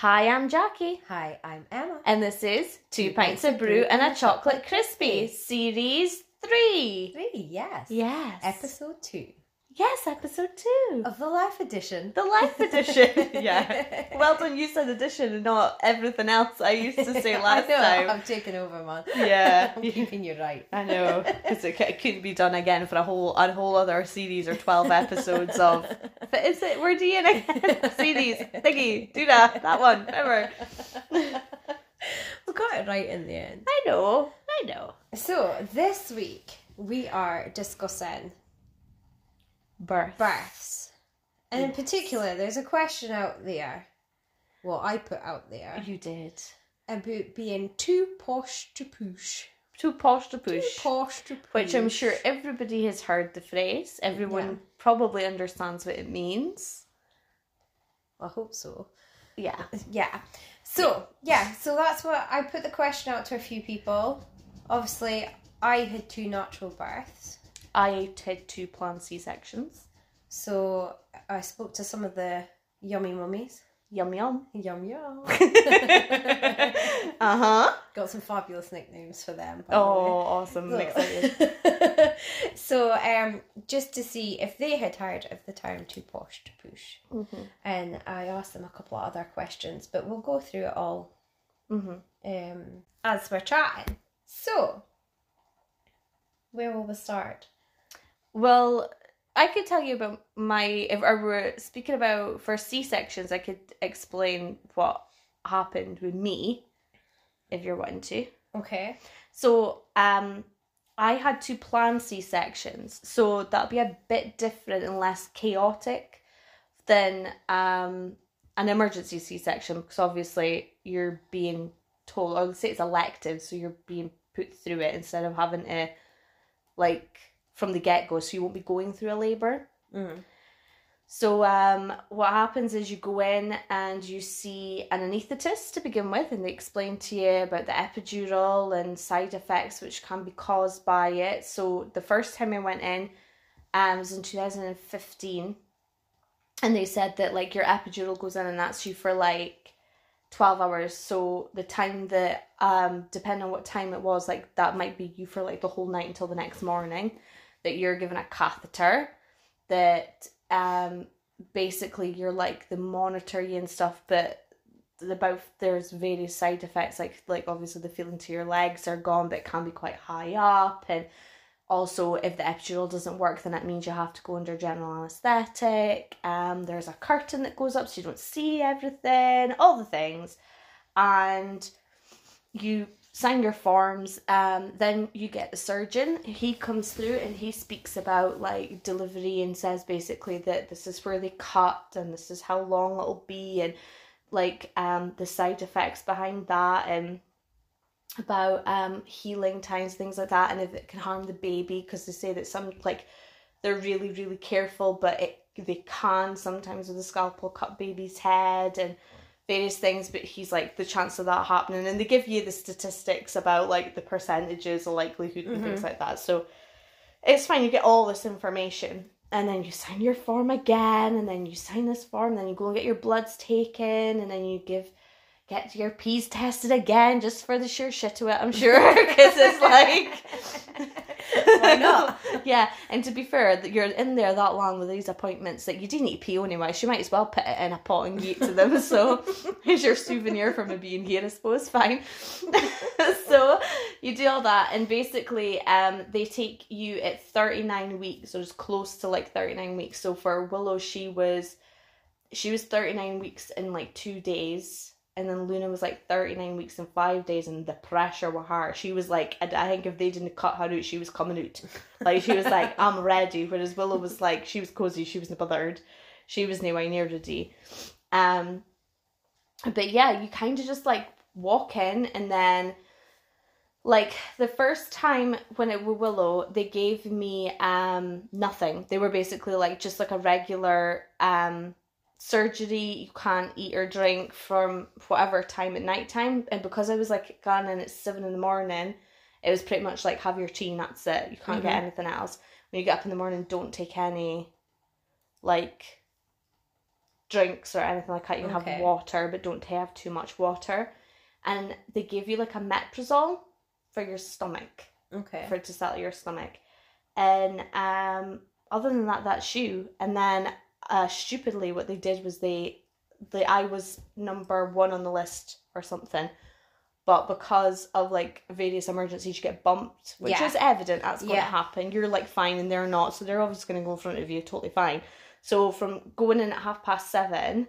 Hi, I'm Jackie, Hi, I'm Emma. and this is Two Pints of Brew and a Chocolate Crispy, Series 3. Three, yes. Yes. Episode two Yes, episode 2. of the Life Edition. The Life Edition. yeah. Well done, you said edition and not everything else I used to say last I know, time. I'm taking over, man. Yeah. I'm keeping you right. I know, because it, it couldn't be done again for a whole a whole other series or twelve episodes of. But is it? We're doing again. series thingy, do that, that one, whatever. we got it right in the end. I know, I know. So, this week we are discussing Birth. births. And in particular, there's a question out there, well, I put out there, You did. about being too posh to push. Too posh to push. Too posh to push. Which I'm sure everybody has heard the phrase. Everyone Yeah. probably understands what it means. I hope so. Yeah. Yeah. So, yeah, so that's what I put the question out to a few people. Obviously, I had two natural births. I had to plan C sections. So, I spoke to some of the yummy mummies. Yum yum. Yum yum. uh huh. Got some fabulous nicknames for them. Oh, awesome. I'm excited. so, um, just to see if they had heard of the term too posh to push. Mm-hmm. And I asked them a couple of other questions, but we'll go through it all Mm-hmm. um, as we're chatting. So, where will we start? Well, I could tell you about my. If I were speaking about for C sections, I could explain what happened with me, if you're wanting to. Okay. So, um, I had to plan C sections, so that'll be a bit different and less chaotic than um an emergency C section because obviously you're being told, or say it's elective, so you're being put through it instead of having to like from the get go, so you won't be going through a labour. Mm. So um, what happens is you go in and you see an anaesthetist to begin with, and they explain to you about the epidural and side effects which can be caused by it. So the first time I went in um, was in 2015, and they said that like your epidural goes in and that's you for like 12 hours. So the time that um, depending on what time it was, like that might be you for like the whole night until the next morning. That you're given a catheter that um basically you're like the monitor you and stuff but about there's various side effects like like obviously the feeling to your legs are gone but can be quite high up and also if the epidural doesn't work then it means you have to go under general anesthetic. Um there's a curtain that goes up so you don't see everything all the things. And you sign your forms um then you get the surgeon. He comes through and he speaks about like delivery and says basically that this is where they cut and this is how long it'll be and like um the side effects behind that and about um healing times things like that and if it can harm the baby because they say that some like they're really really careful but it they can sometimes with the scalpel cut baby's head and various things but he's like the chance of that happening. And they give you the statistics about like the percentages the likelihood and things mm-hmm. like that. So it's fine you get all this information and then you sign your form again and then you sign this form and then you go and get your bloods taken and then you give get your peas tested again just for the sheer shit to it i'm sure because it's like Why not? yeah and to be fair that you're in there that long with these appointments that you do need to pee anyway so you might as well put it in a pot and give it to them so here's your souvenir from being here i suppose fine. So you do all that and basically um they take you at 39 weeks so it's close to like 39 weeks. So for willow she was she was 39 weeks in like two days and then Luna was like 39 weeks and five days, and the pressure with hard. She was like, I, I think if they didn't cut her out, she was coming out. Like, she was like, I'm ready. Whereas Willow was like, she was cozy, she was not bothered. She was nowhere near ready. Um, but yeah, you kind of just like walk in, and then like the first time when it was Willow, they gave me um nothing. They were basically like just like a regular um surgery. You can't eat or drink from whatever time at night time. And because I was like gone and it's seven in the morning, it was pretty much like have your tea and that's it. You can't get Mhm. anything else. When you get up in the morning, don't take any like drinks or anything like that. You can Okay. have water, but don't have too much water. And they give you like a metrazole for your stomach, Okay. for it to settle your stomach. And um, other than that, that's you. And then uh, stupidly, what they did was they, they I was number one on the list or something. But because of like various emergencies, you get bumped, which Yeah. is evident that's going Yeah. to happen. You're like fine, and they're not, so they're obviously going to go in front of you, totally fine. So from going in at half past seven,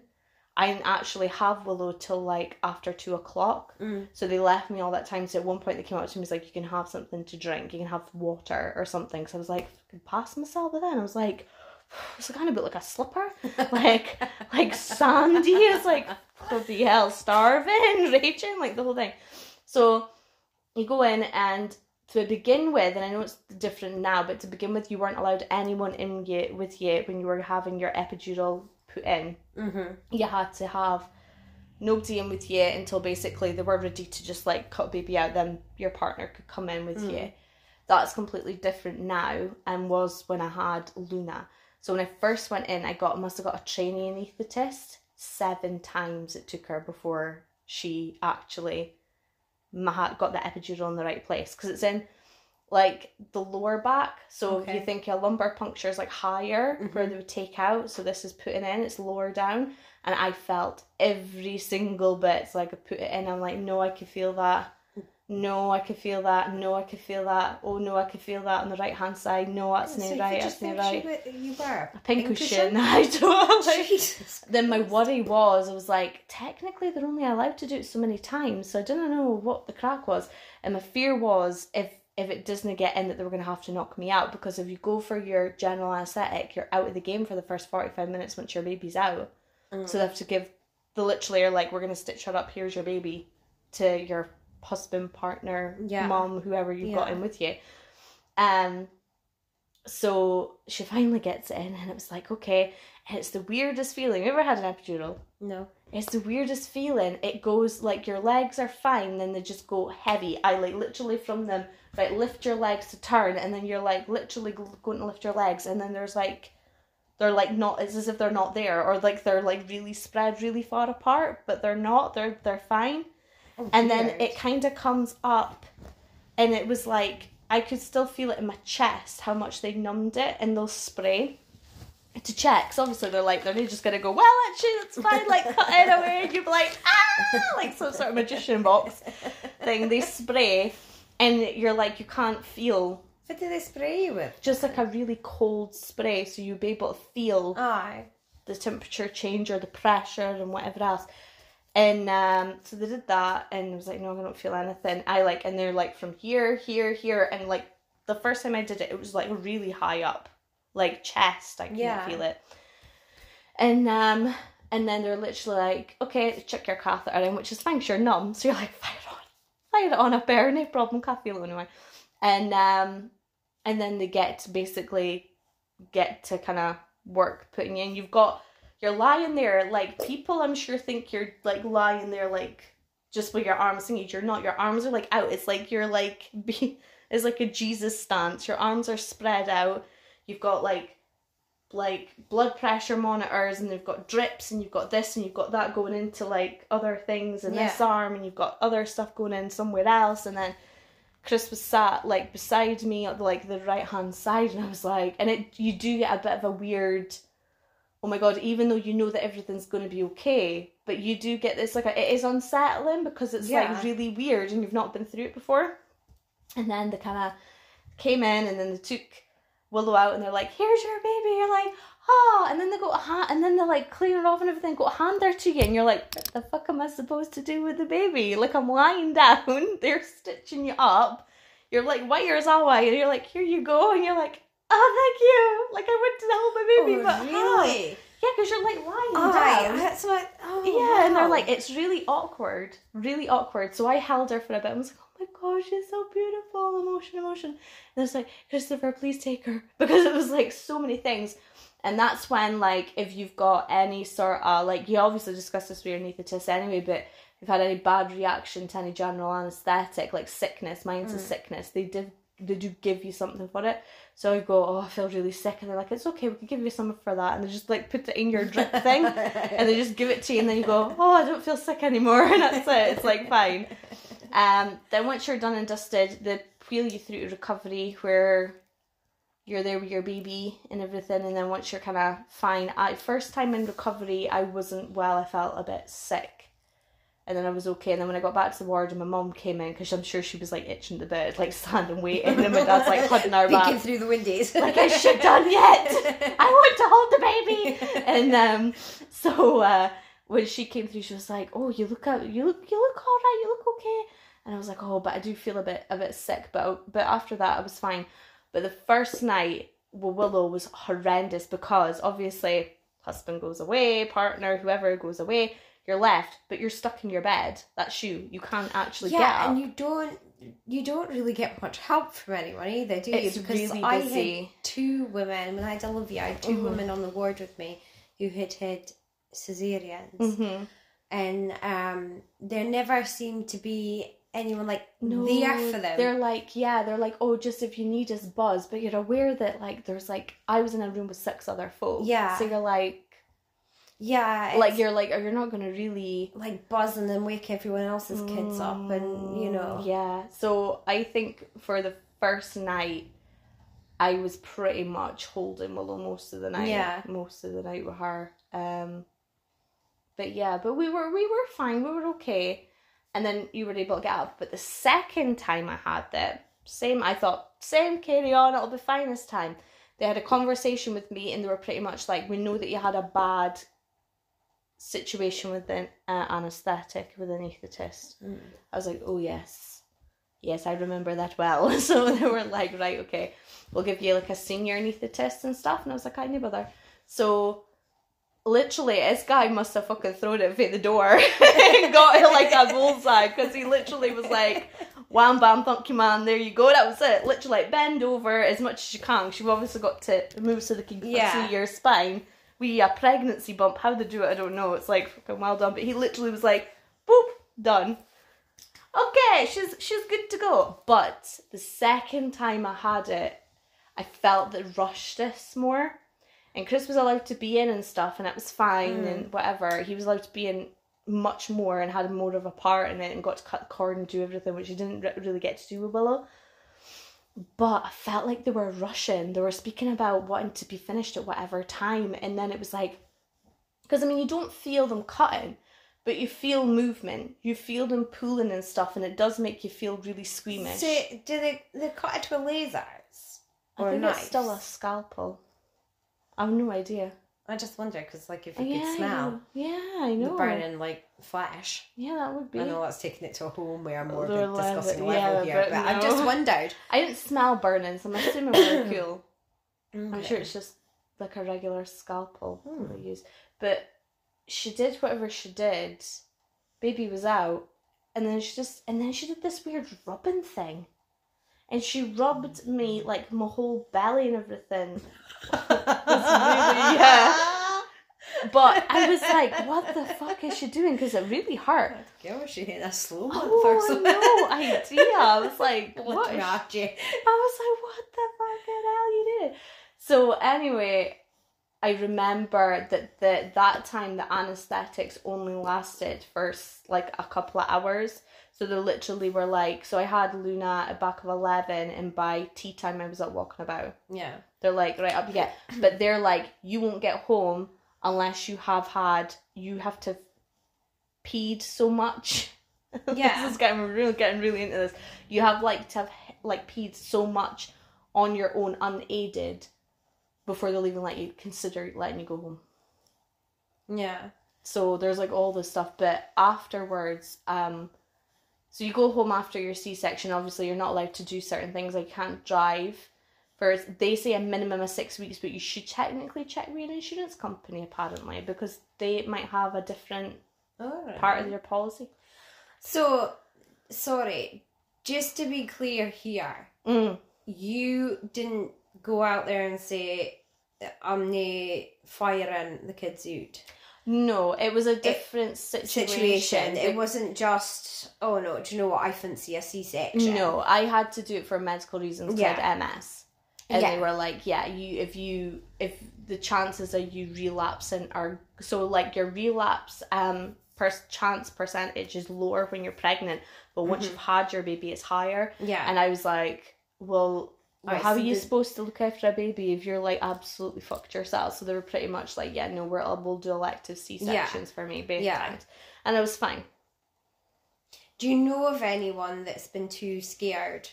I didn't actually have Willow till like after two o'clock. Mm. So they left me all that time. So at one point they came up to me and was like, "You can have something to drink. You can have water or something." So I was like, "Pass myself." But then I was like, "It's kind of bit like a slipper, like like sandy." is like bloody hell, starving, raging, like the whole thing. So you go in and to begin with, and I know it's different now, but to begin with, you weren't allowed anyone in you with you when you were having your epidural put in Mm-hmm. you had to have nobody in with you until basically they were ready to just like cut baby out then your partner could come in with Mm. you that's completely different now and was when i had luna so when i first went in i got must have got a trainee anaesthetist seven times it took her before she actually got the epidural in the right place because it's in like the lower back so if you think a lumbar puncture is like higher where Mhm. they would take out so this is putting in it's lower down and I felt every single bit. So I could put it in. I'm like, no, I can feel that. No, I could feel that. No, I could feel that. Oh no, I could feel that on the right hand side. No, that's so not right. That's not right. you were A pincushion. I don't like. Then my worry was, I was like, technically they're only allowed to do it so many times, so I didn't know what the crack was. And my fear was if if it doesn't get in that they were going to have to knock me out because if you go for your general anesthetic, you're out of the game for the first forty five minutes once your baby's out. Mm. So they have to give the literally are like, we're going to stitch her up. Here's your baby to your husband, partner, Yeah. mom, whoever you've got in with you. Um, so she finally gets in, and it was like, okay, it's the weirdest feeling. You ever had an epidural? No. It's the weirdest feeling. It goes like your legs are fine, then they just go heavy. I like literally from them, right, lift your legs to turn, and then you're like literally going to lift your legs, and then there's like, they're like not, it's as if they're not there, or like they're like really spread really far apart, but they're not, they're, they're fine. Oh, And then it kind of comes up, and it was like, I could still feel it in my chest how much they numbed it, and they'll spray to check. So obviously they're like they're just gonna go, well actually it's fine, like cut it away, and you'd be like, ah like some sort of magician box thing. They spray and you're like you can't feel What did they spray you with? just like a really cold spray so you'd be able to feel Aye. the temperature change or the pressure and whatever else. And um, so they did that, and I was like, no, I don't feel anything. I like, and they're like from here, here, here, and like the first time I did it, it was like really high up, like chest. I can't Yeah. feel it. And um, and then they're literally like, okay, check your catheter in, which is fine, you're numb, so you're like, fire it on, fire it on up there, no problem, can't feel it anyway. And um, and then they get to basically get to kind of work putting you in. You've got you're lying there like people I'm sure think you're like lying there like just with your arms thingies. You're not. Your arms are like out. It's like you're like be it's like a Jesus stance. Your arms are spread out. You've got like like blood pressure monitors and they've got drips and you've got this and you've got that going into like other things and this arm and you've got other stuff going in somewhere else and then Chris was sat like beside me at like the right hand side and I was like and it you do get a bit of a weird oh my god even though you know that everything's going to be okay but you do get this like a, it is unsettling because it's Yeah. like really weird and you've not been through it before. And then they kind of came in and then they took Willow out and they're like here's your baby. You're like oh and then they go hand and then they're like clean it off and everything go hand her to you. And you're like what the fuck am I supposed to do with the baby? Like I'm lying down they're stitching you up. You're like white as all white? And you're like here you go. And you're like oh thank you like I went to hold my baby oh, but really? yeah because you're like lying Aye, down that's what. Oh, yeah, and they're like, it's really awkward, really awkward. So I held her for a bit. I was like, oh my gosh, she's so beautiful, emotion, emotion. And it's like, Christopher, please take her because it was like so many things. And that's when, like, if you've got any sort of like, you obviously discussed this with your anaesthetist anyway, but if you've had any bad reaction to any general anesthetic, like sickness, mine's a Mm. sickness, they did they do give you something for it. So I go, oh, I feel really sick, and they're like, it's okay, we can give you something for that, and they just like put it in your drip thing, and they just give it to you, and then you go, oh, I don't feel sick anymore, and that's it. It's like fine. Um, then once you're done and dusted, they wheel you through to recovery where you're there with your baby and everything, and then once you're kind of fine. I first time in recovery, I wasn't well. I felt a bit sick and then I was okay. And then when I got back to the ward, and my mum came in because I'm sure she was like itching the bed, like standing waiting, and my dad's like hugging her back, Peeking through the windows. like is she done yet? I want to hold the baby. And um, so uh, when she came through, she was like, "Oh, you look out, you look, you look all right, you look okay." And I was like, "Oh, but I do feel a bit, a bit sick." But but after that, I was fine. But the first night with Willow was horrendous because obviously husband goes away, partner, whoever goes away you're left, but you're stuck in your bed. That shoe, you can't actually get yeah, up. and you don't you don't really get much help from anyone either, do you? It's because really I had two women when I had Olivia, I had 2 Mhm. women on the ward with me who had had cesareans, mm-hmm. and um, there never seemed to be anyone like no, there for them. They're like, yeah, they're like, oh, just if you need us, buzz. But you're aware that like there's like I was in a room with six other folks, Yeah. So you're like, yeah, like you're like, oh, you're not gonna really like buzz and then wake everyone else's kids up, and you know, Mm, Yeah. So I think for the first night, I was pretty much holding Willow most of the night. Yeah. Most of the night with her. Um. But yeah, but we were we were fine. We were okay. And then you were able to get up. But the second time I had that same, I thought same carry on. It'll be fine this time. They had a conversation with me, and they were pretty much like, "We know that you had a bad." Situation with an uh, anesthetic with an anaesthetist Mm. I was like, oh yes, yes, I remember that well. so they were like, right, okay, we'll give you like a senior anaesthetist and stuff. And I was like, I knew bother. So literally, this guy must have fucking thrown it through the door and got it like a bullseye because he literally was like, wham bam, thank you man, there you go. That was it. Literally, like, bend over as much as you can. 'cause You've obviously got to move so they can Yeah. see your spine. We a pregnancy bump. How they do it, I don't know. It's like fucking well done. But he literally was like, boop, done okay, she's she's good to go. But the second time I had it, I felt that rushed this more. And Chris was allowed to be in and stuff, and it was fine Mm. and whatever. He was allowed to be in much more and had more of a part in it and got to cut the cord and do everything, which he didn't really get to do with Willow. But I felt like they were rushing. They were speaking about wanting to be finished at whatever time, and then it was like, because I mean, you don't feel them cutting, but you feel movement. You feel them pulling and stuff, and it does make you feel really squeamish. So do they they cut it with lasers I or think knives? it's still a scalpel. I have no idea. I just wonder because like if you yeah, could smell. Yeah, I the know. burning like flesh. Yeah, that would be. I know that's taking it to a whole more more of Other a disgusting level, level yeah, here, but but I've just wondered. I didn't smell burning, so I'm assuming we're cool. I'm sure it's just like a regular scalpel Hmm. we use. But she did whatever she did. Baby was out, and then she just and then she did this weird rubbing thing, and she rubbed me like my whole belly and everything. really- yeah. But I was like, "What the fuck is she doing?" Because it really hurt. Girl, she hit a slow month Oh, or I something. no idea. I was like, What "What?" is? I was like, what the fucking hell you did? So anyway, I remember that the that time the anesthetics only lasted for like a couple of hours. So they literally were like, so I had Luna at back of eleven, and by tea time I was up walking about. Yeah. They're like, right up you get, but they're like, you won't get home unless you have had, you have to peed so much. Yeah. this is getting really getting really into this. You have like to have like peed so much on your own unaided before they'll even let you consider letting you go home. Yeah. So there's like all this stuff, but afterwards, um, so you go home after your C section. Obviously, you're not allowed to do certain things. Like you can't drive. For they say a minimum of six weeks, but you should technically check with your insurance company apparently because they might have a different All part of your policy. So, sorry, just to be clear here, Mm. you didn't go out there and say, I'm the firing the kids out. No, it was a different situation. situation. It Be- wasn't just oh no, do you know what? I fancy a C section. No, I had to do it for medical reasons Yeah. called MS. And Yeah. they were like, yeah, you if you if the chances of you relapsing are so like your relapse um per chance percentage is lower when you're pregnant, but once Mm-hmm. you've had your baby it's higher. Yeah. And I was like, well, Right, how so are you the- supposed to look after a baby if you're like absolutely fucked yourself? So they were pretty much like, yeah, no, we're we'll do elective C sections for me both Yeah. times, and I was fine. do you know of anyone that's been too scared?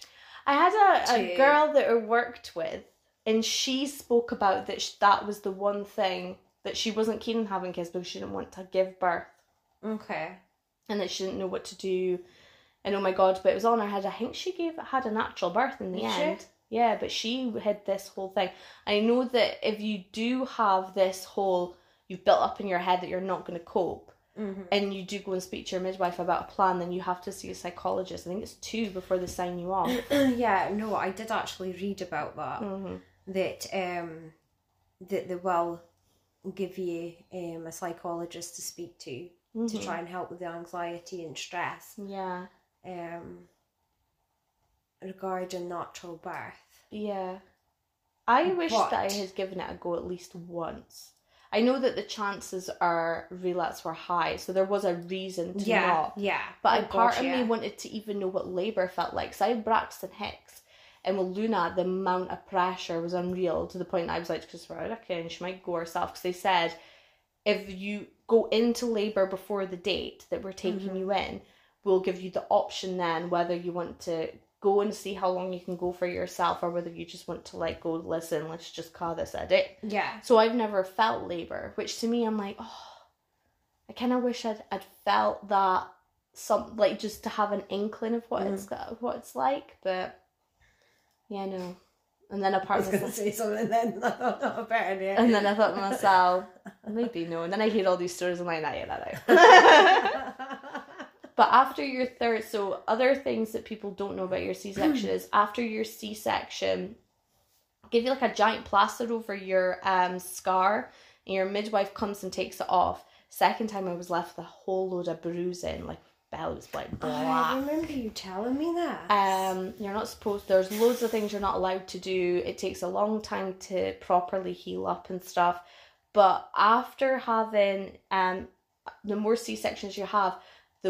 I had a, a girl that I worked with, and she spoke about that sh- that was the one thing that she wasn't keen on having kids because she didn't want to give birth Okay. and that she didn't know what to do. And oh my god, but it was on her head. I think she gave had a natural birth in the Did she? Yeah, but she had this whole thing. I know that if you do have this whole you've built up in your head that you're not going to cope, Mm-hmm. and you do go and speak to your midwife about a plan, then you have to see a psychologist. I think it's two before they sign you off. yeah, no, I did actually read about that. hmm That um that they will give you um a psychologist to speak to to Mhm. try and help with the anxiety and stress Yeah. um regarding natural birth. Yeah. I wish that I had given it a go at least once. I know that the chances are relapse were high, so there was a reason to yeah, not. yeah. But Oh, a part gosh, of yeah. me wanted to even know what labour felt like. So I had Braxton Hicks, and with Luna, the amount of pressure was unreal to the point I was like, Christopher, I reckon she might go herself. Because they said if you go into labour before the date that we're taking Mm-hmm. you in, we'll give you the option then whether you want to go and see how long you can go for yourself or whether you just want to like go listen let's just call this a day. Yeah. so i've never felt labor which to me i'm like oh i kind of wish i'd, I'd felt that some like just to have an inkling of what mm-hmm. it's got what it's like but yeah no. And then I apart was from gonna say something then I thought no better yeah. and then i thought to myself maybe no. And then i hear all these stories i'm like nah, yeah that out But after your third, so other things that people don't know about your C section is after your C section, give you like a giant plaster over your um scar, and your midwife comes and takes it off. Second time I was left with a whole load of bruising, like belly was like black. I remember you telling me that. Um, you're not supposed. There's loads of things you're not allowed to do. It takes a long time to properly heal up and stuff. But after having um, the more C sections you have,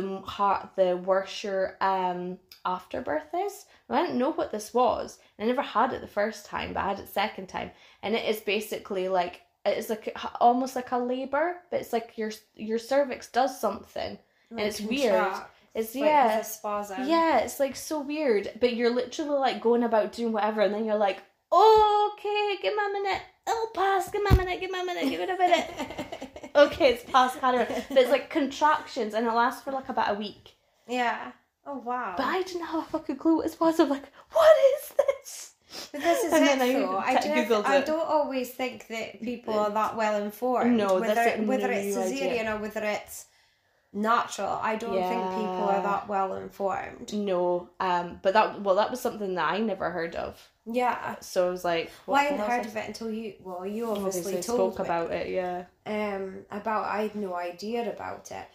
the har the worse your um afterbirth is. I didn't know what this was. I never had it the first time, but I had it second time, and it is basically like it's like almost like a labor, but it's like your your cervix does something, and it's weird. It's like yeah. spasm. Yeah, it's like so weird, but you're literally like going about doing whatever, and then you're like, oh, okay, give me a minute. Oh, pass, give me a minute, give me a minute, give it a minute. okay, it's past Caterpillar. But it's like contractions, and it lasts for like about a week. yeah. Oh wow. But I didn't have a fucking clue what it was. I'm like, what is this? But this is And it I though. I, te- do, Googled I it. don't always think that people are that well informed. No, whether that's a whether it's cesarean idea. or whether it's natural. I don't think people are that well informed. No, um, but that well, that was something that I never heard of. Yeah. So I was like, Well, I hadn't heard hell's of it until you. Well, you obviously, Obviously told spoke me. about it. Yeah. um about I had no idea about it.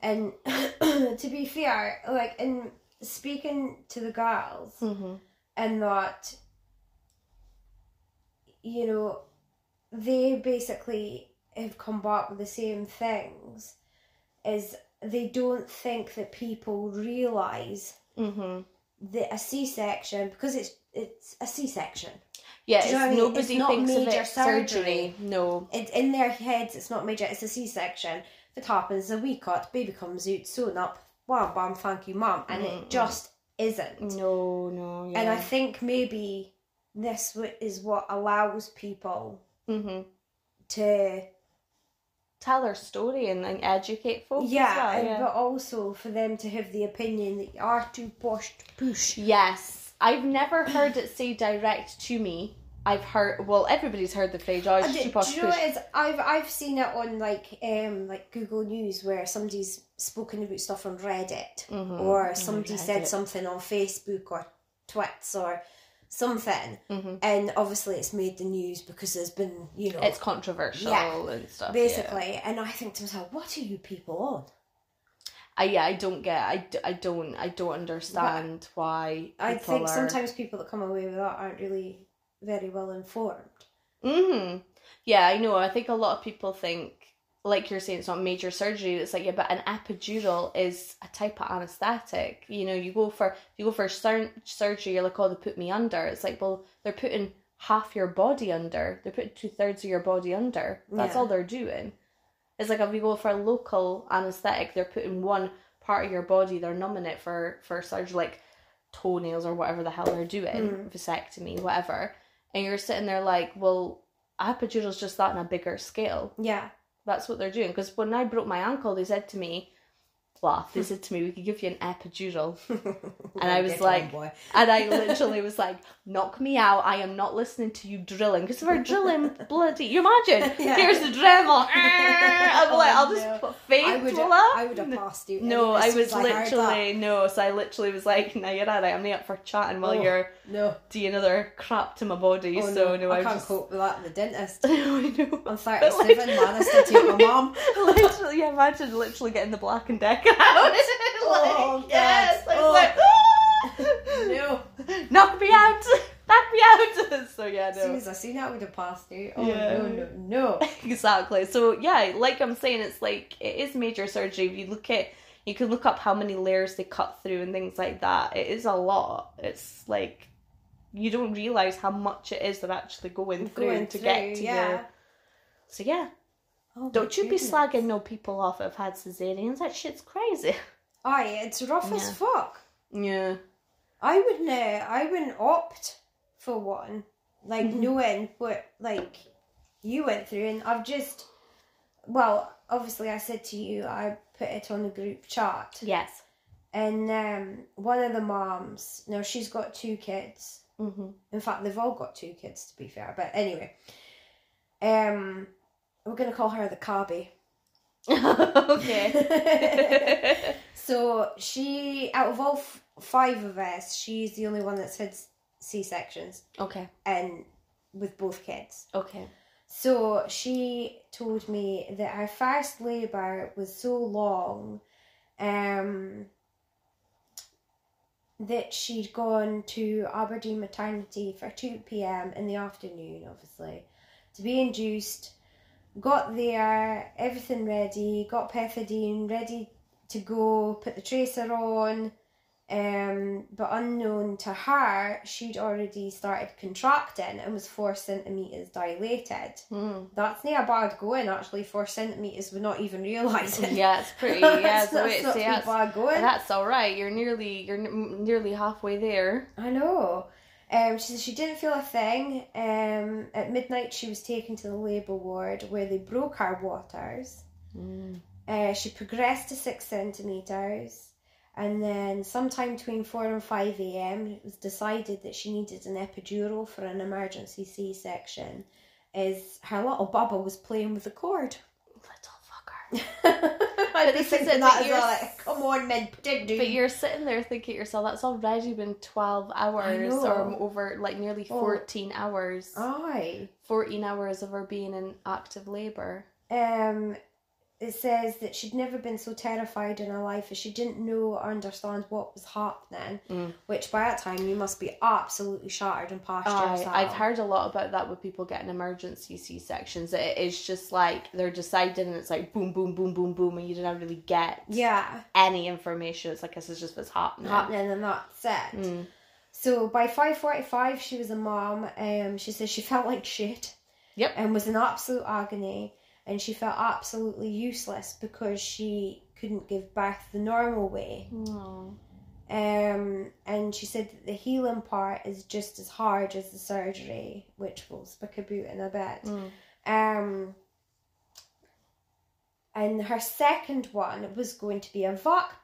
And to be fair, like in speaking to the girls hmm and that you know they basically have come back with the same things is they don't think that people realize hmm that a C-section because it's it's a C-section Yeah, Do you know it's, I mean? nobody It's not thinks of major it surgery. surgery. No. it, in their heads it's not major it's a c-section if it happens a wee cut baby comes out sewn up wham bam thank you mum and Mm-mm. it just isn't No, no, yeah. and i think maybe this is what allows people hmm to Tell their story and, and educate folks. yeah, well, yeah. but also for them to have the opinion that you are too posh to push Yes. I've never heard it say direct to me. I've heard, well, everybody's heard the phrase, oh, it's too posh do you know push. what is? I've I've seen it on like um like Google News where somebody's spoken about stuff on Reddit Mhm. or Oh, somebody said something on Facebook or Twits or something, hmm and obviously it's made the news because there's been you know It's controversial Yeah, and stuff. yeah. basically, and I think to myself, what are you people on? I, yeah, I don't get. I, I don't. I don't understand why. I think are... sometimes people that come away with that aren't really very well informed. hmm Yeah, I know. I think a lot of people think, like you're saying, it's not major surgery. It's like, yeah, but an epidural is a type of anesthetic. You know, you go for you go for sur- surgery, you're like, oh, they put me under. It's like, well, they're putting half your body under. They're putting two thirds of your body under. That's Yeah. all they're doing. It's like if you go for a local anesthetic, they're putting one part of your body, they're numbing it for for surgery, like toenails or whatever the hell they're doing, Mm. vasectomy, whatever. And you're sitting there like, well, epidural's just that on a bigger scale. Yeah, That's what they're doing. Because when I broke my ankle, they said to me, well, they said to me, we could give you an epidural. And I was like- on. And I literally was like, knock me out. I am not listening to you drilling. Because if we're drilling bloody, you imagine, Yeah. here's the Dremel. I'm oh, like, I'll just Oh, no. put faith I would. I would have passed you. No, I was literally no. So I literally was like, "No, you're alright. I'm not up for chatting while Oh. you're no. doing other crap to my body." Oh, so no, I, I, can't just. cope with that in the dentist. I know. I'm 37, managed to take my mum. literally, yeah, imagine literally getting the black and decker out. Oh, like, yes, I was Oh. like, "Ah!" No. knock me out, knock me out. so yeah, As soon no, as I seen that, have passed you. Oh, Yeah. no, no, no. exactly. So yeah, like I'm saying, it's like it is major surgery. If you look at, you can look up how many layers they cut through and things like that. It is a lot. It's like you don't realize how much it is they're actually going through Going to through, get to yeah. your. So yeah, Oh, don't you be goodness. slagging no people off that have had cesareans. That shit's crazy. Aye, it's rough Yeah. as fuck. Yeah. I wouldn't. Uh, I wouldn't opt for one, like Mhm. knowing what like you went through, and I've just. Well, obviously, I said to you, I put it on the group chat, Yes. and um, one of the moms. Now she's got two kids. hmm In fact, they've all got two kids, to be fair. But anyway, um, we're gonna call her the Kabi. okay. so she, out of all f- five of us, she's the only one that's had C sections, okay. and with both kids. Okay. So she told me that her first labour was so long, um, that she'd gone to Aberdeen maternity for two p.m. in the afternoon, obviously, to be induced. Got there, everything ready. Got pethidine ready to go. Put the tracer on. Um, but unknown to her, she'd already started contracting and was four centimeters dilated. Mm. That's not a bad going, actually. Four centimeters would not even realising. Yeah, it's pretty. Yeah, that's, it's that's it's not too bad going. That's all right. You're nearly you're n- nearly halfway there. I know. Um, she said she didn't feel a thing. Um, at midnight, she was taken to the labour ward where they broke her waters. Uh, she progressed to six centimetres, and then sometime between 4 and 5 a.m., it was decided that she needed an epidural for an emergency C section, as her little bubba was playing with the cord. I'd But be thinking that as you're well. Like, come on, men. But you're sitting there thinking to yourself, that's already been twelve hours or over like nearly Oh. fourteen hours. Aye. Fourteen hours of her being in active labour. um, it says that she'd never been so terrified in her life as she didn't know or understand what was happening. Mm. Which by that time you must be absolutely shattered and past Aye, yourself. I've heard a lot about that with people getting emergency C sections. It is just like they're deciding and it's like boom, boom, boom, boom, boom, and you don't really get Yeah, any information. It's like this is just what's happening. happening and that's it. Mm. So by five forty five, she was a mom. Um, she says she felt like shit. Yep. And was in absolute agony, and she felt absolutely useless because she couldn't give birth the normal way. Um, and she said that the healing part is just as hard as the surgery, which we'll speak about in a bit. Mm. Um, and her second one was going to be a VAC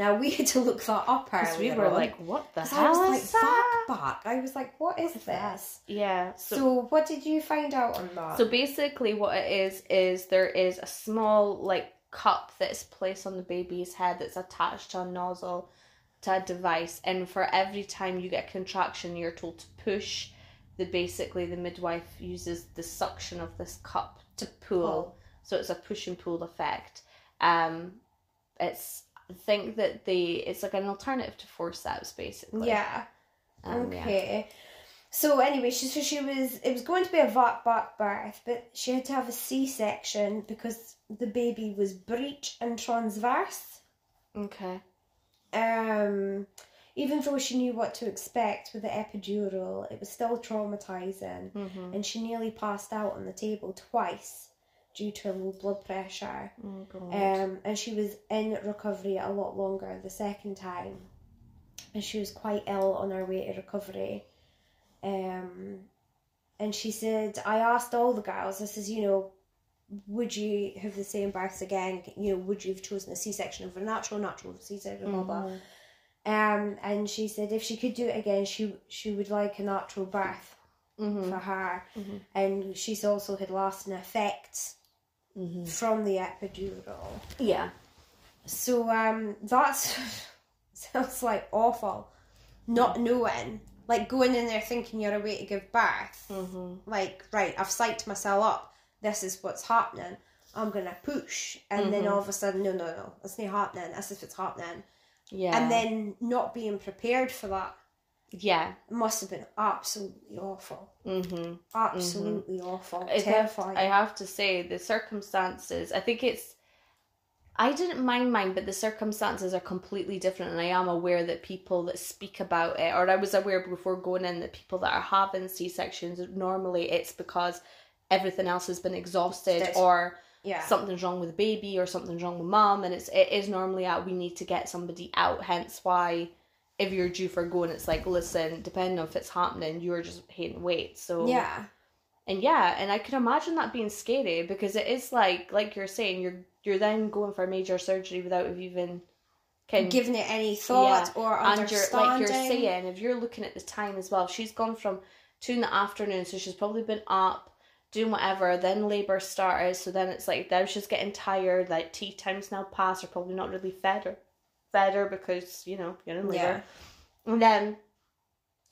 Now we had to look that up Because we were on, like, what the hell I was like is that? VAC I was like, what is What is that? this? Yeah. So, So, what did you find out on that? so basically, what it is is there is a small like cup that is placed on the baby's head that's attached to a nozzle, to a device, and for every time you get a contraction, you're told to push. The basically the midwife uses the suction of this cup to pull, pull. so it's a push and pull effect. Um, it's think that they it's like an alternative to forceps basically. Yeah. Um, yeah. Okay. So anyway, she so she was it was going to be a vac back birth, but she had to have a C section because the baby was breech and transverse. Okay. Um, even though she knew what to expect with the epidural, it was still traumatizing, Mm-hmm. and she nearly passed out on the table twice due to low blood pressure. Oh. Um, and she was in recovery a lot longer the second time, and she was quite ill on her way to recovery. Um, and she said, I asked all the girls, I says, you know, would you have the same births again? You know, would you have chosen a C section over a natural, natural C section, blah blah. Um, and she said if she could do it again, she she would like a natural birth Mm-hmm. for her, Mhm. and she's also had lasting effects Mm-hmm. from the epidural. Yeah. So um, that's sounds like awful. Not knowing, like going in there thinking you're away to give birth. Mm-hmm. Like right, I've psyched myself up. This is what's happening. I'm gonna push, and then Mhm. all of a sudden, no, no, no, it's not happening. As if it's happening, Yeah. and then not being prepared for that yeah. It must have been absolutely awful. Mm-hmm. Absolutely awful. I have, I have to say the circumstances. I think it's. I didn't mind mine, but the circumstances are completely different, and I am aware that people that speak about it, or I was aware before going in that people that are having C sections normally it's because everything else has been exhausted, or yeah. something's wrong with the baby, or something's wrong with mum, and it's it is normally out. we need to get somebody out. Hence why. If you're due for going, it's like, listen, depending on if it's happening, you're just hating weight. So yeah. and yeah, and I can imagine that being scary because it is like like you're saying, you're you're then going for major surgery without even can Giving it any thought or understanding. and you're like you're saying, if you're looking at the time as well, she's gone from two in the afternoon, so she's probably been up doing whatever, then labour started, so then it's like now she's getting tired, like tea time's now passed, or probably not really fed her fed her because, you know, you're in labour. And then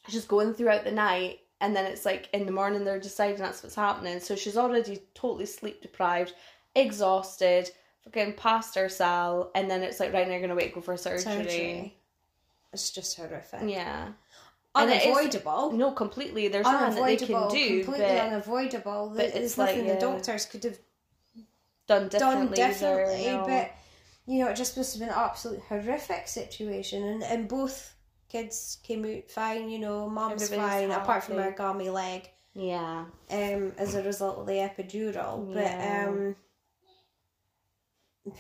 she's going throughout the night and then it's like in the morning they're deciding that's what's happening. So she's already totally sleep deprived, exhausted, fucking past her cell, and then it's like right now you're gonna wait go for surgery. surgery. It's just horrific. Yeah. And it is- Unavoidable. No, completely. There's nothing that they can do, completely but unavoidable. but There's it's nothing like, the doctors could have done done differently. differently. there, no. But you know, it just must have been an absolute horrific situation, and and both kids came out fine. You know, mom's Everybody's fine apart from her gummy leg. yeah. um, as a result of the epidural. But um,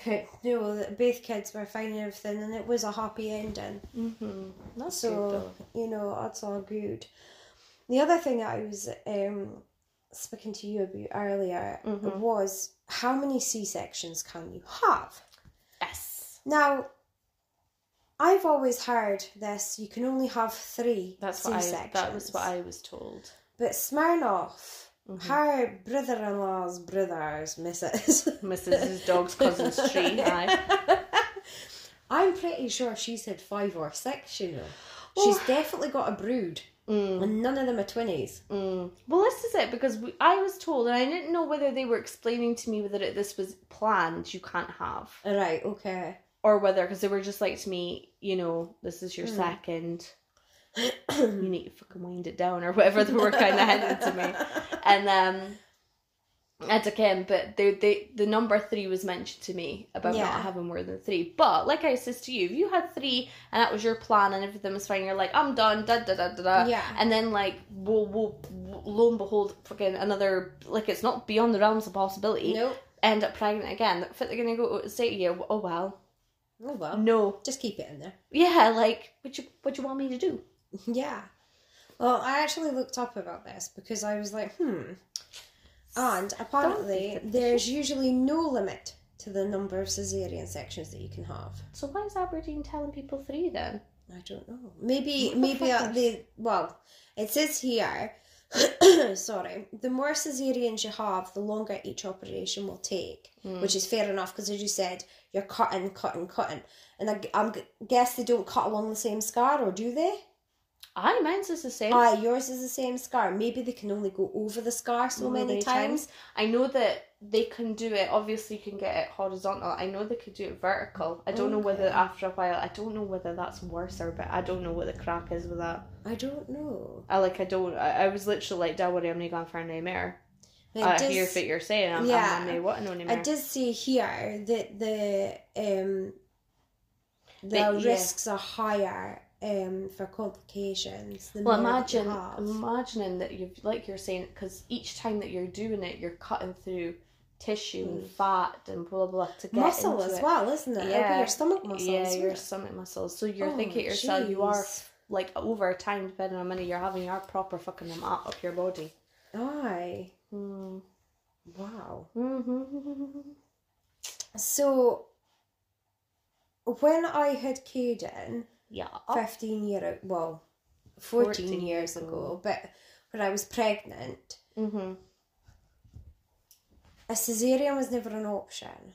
but no, both kids were fine and everything, and it was a happy ending. Mm-hmm. That's So good you know, that's all good. The other thing that I was um speaking to you about earlier Mhm. was how many C sections can you have? Now, I've always heard this: you can only have three That's what I that was what I was told. But Smirnoff, Mhm. her brother-in-law's brother's missus. Mrs. Dog's cousin's tree. Aye. I'm pretty sure she's had five or six, you know. She's definitely got a brood, Mm. and none of them are twinnies. Mm. Well, this is it because we, I was told, and I didn't know whether they were explaining to me whether it, this was planned. You can't have, Right, okay. Or whether because they were just like to me, you know, this is your Mm. second. you need to fucking wind it down, or whatever they were kind of heading to me. And um, and again, but the the the number three was mentioned to me about Yeah. not having more than three. But like I says to you, if you had three and that was your plan and everything was fine, you're like, I'm done, da da da da da. Yeah. And then like, we'll, we'll, lo and behold, fucking another like it's not beyond the realms of possibility. Nope. End up pregnant again. They're gonna go say to you, oh well, Oh well. no, Just keep it in there. yeah, like what you what you want me to do? Yeah. Well, I actually looked up about this because I was like, hmm. And apparently, there's usually no limit to the number of cesarean sections that you can have. So why is Aberdeen telling people three then? I don't know. Maybe maybe uh, they well, it says here. sorry, the more cesareans you have, the longer each operation will take, Hmm. which is fair enough because, as you said, you're cutting, cutting, cutting. And I, I'm guess they don't cut along the same scar, or do they? Aye, mine's is the same. Ah, yours is the same scar. Maybe they can only go over the scar so many, times. I know that they can do it. Obviously, you can get it horizontal. I know they could do it vertical. I don't know whether after a while. I don't know whether that's worse or but I don't know what the crack is with that. I don't know. I like. I don't. I, I was literally like, "Don't worry, I'm not going for a nightmare." I does- hear what you're saying. I'm, yeah. I'm, what no I did see here that the um the But, yeah. risks are higher um for complications. The Well, more that you imagine imagining that you've like you're saying because each time that you're doing it, you're cutting through tissue and Mm. fat and blah blah blah to get muscle as it. well, isn't it? Yeah. your stomach muscles. yeah, your it? stomach muscles. So you're Oh, thinking to yourself, you are like over time, depending on how many you're having, you are proper fucking them up up your body. Aye. Mm. Wow. Mm-hmm. So when I had Caden Yeah. fifteen year well, fourteen, 14 years years ago, but when I was pregnant, Mm-hmm. A cesarean was never an option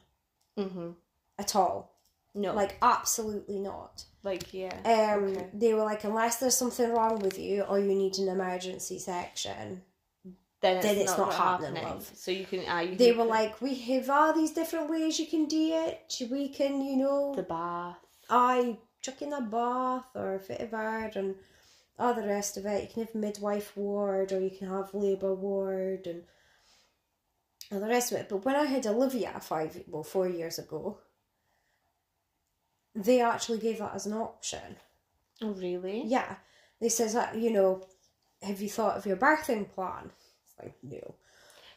Mm-hmm. at all. No. Like absolutely not. like yeah. Um, Okay. they were like, unless there's something wrong with you or you need an emergency section. then it's, then it's not, not happening. happening, love. So you can. Uh, you They can were like, we have all these different ways you can do it. We can, you know, the bath. I chuck in a bath or whatever and all the rest of it. You can have midwife ward or you can have labour ward and all the rest of it. But when I had Olivia five well four years ago, they actually gave that as an option. Oh really? Yeah. They says that, you know, have you thought of your birthing plan? It's like, no.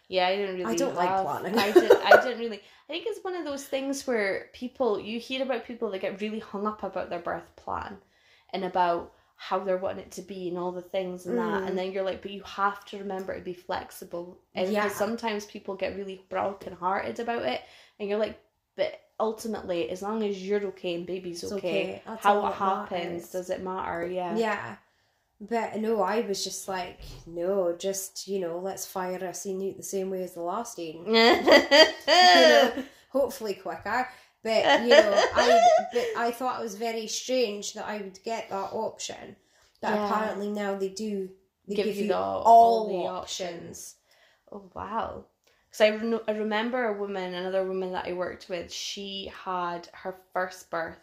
Yeah, I didn't really. I don't like have- planning. I did. I didn't really. I think it's one of those things where people you hear about people that get really hung up about their birth plan, and about how they're wanting it to be and all the things and that, Mm. and then you're like, but you have to remember to be flexible, and Yeah. sometimes people get really broken hearted about it, and you're like, but ultimately, as long as you're okay and baby's It's okay, okay. How it happens matters. does it matter? Yeah. Yeah. But no, I was just like, no, just, you know, let's fire a scene the same way as the last Eden. you know, hopefully quicker. But you know, I but I thought it was very strange that I would get that option. That Yeah. apparently now they do they Give give, you you, the- all, all the options. Oh wow! Because I, re- I remember a woman, another woman that I worked with. She had her first birth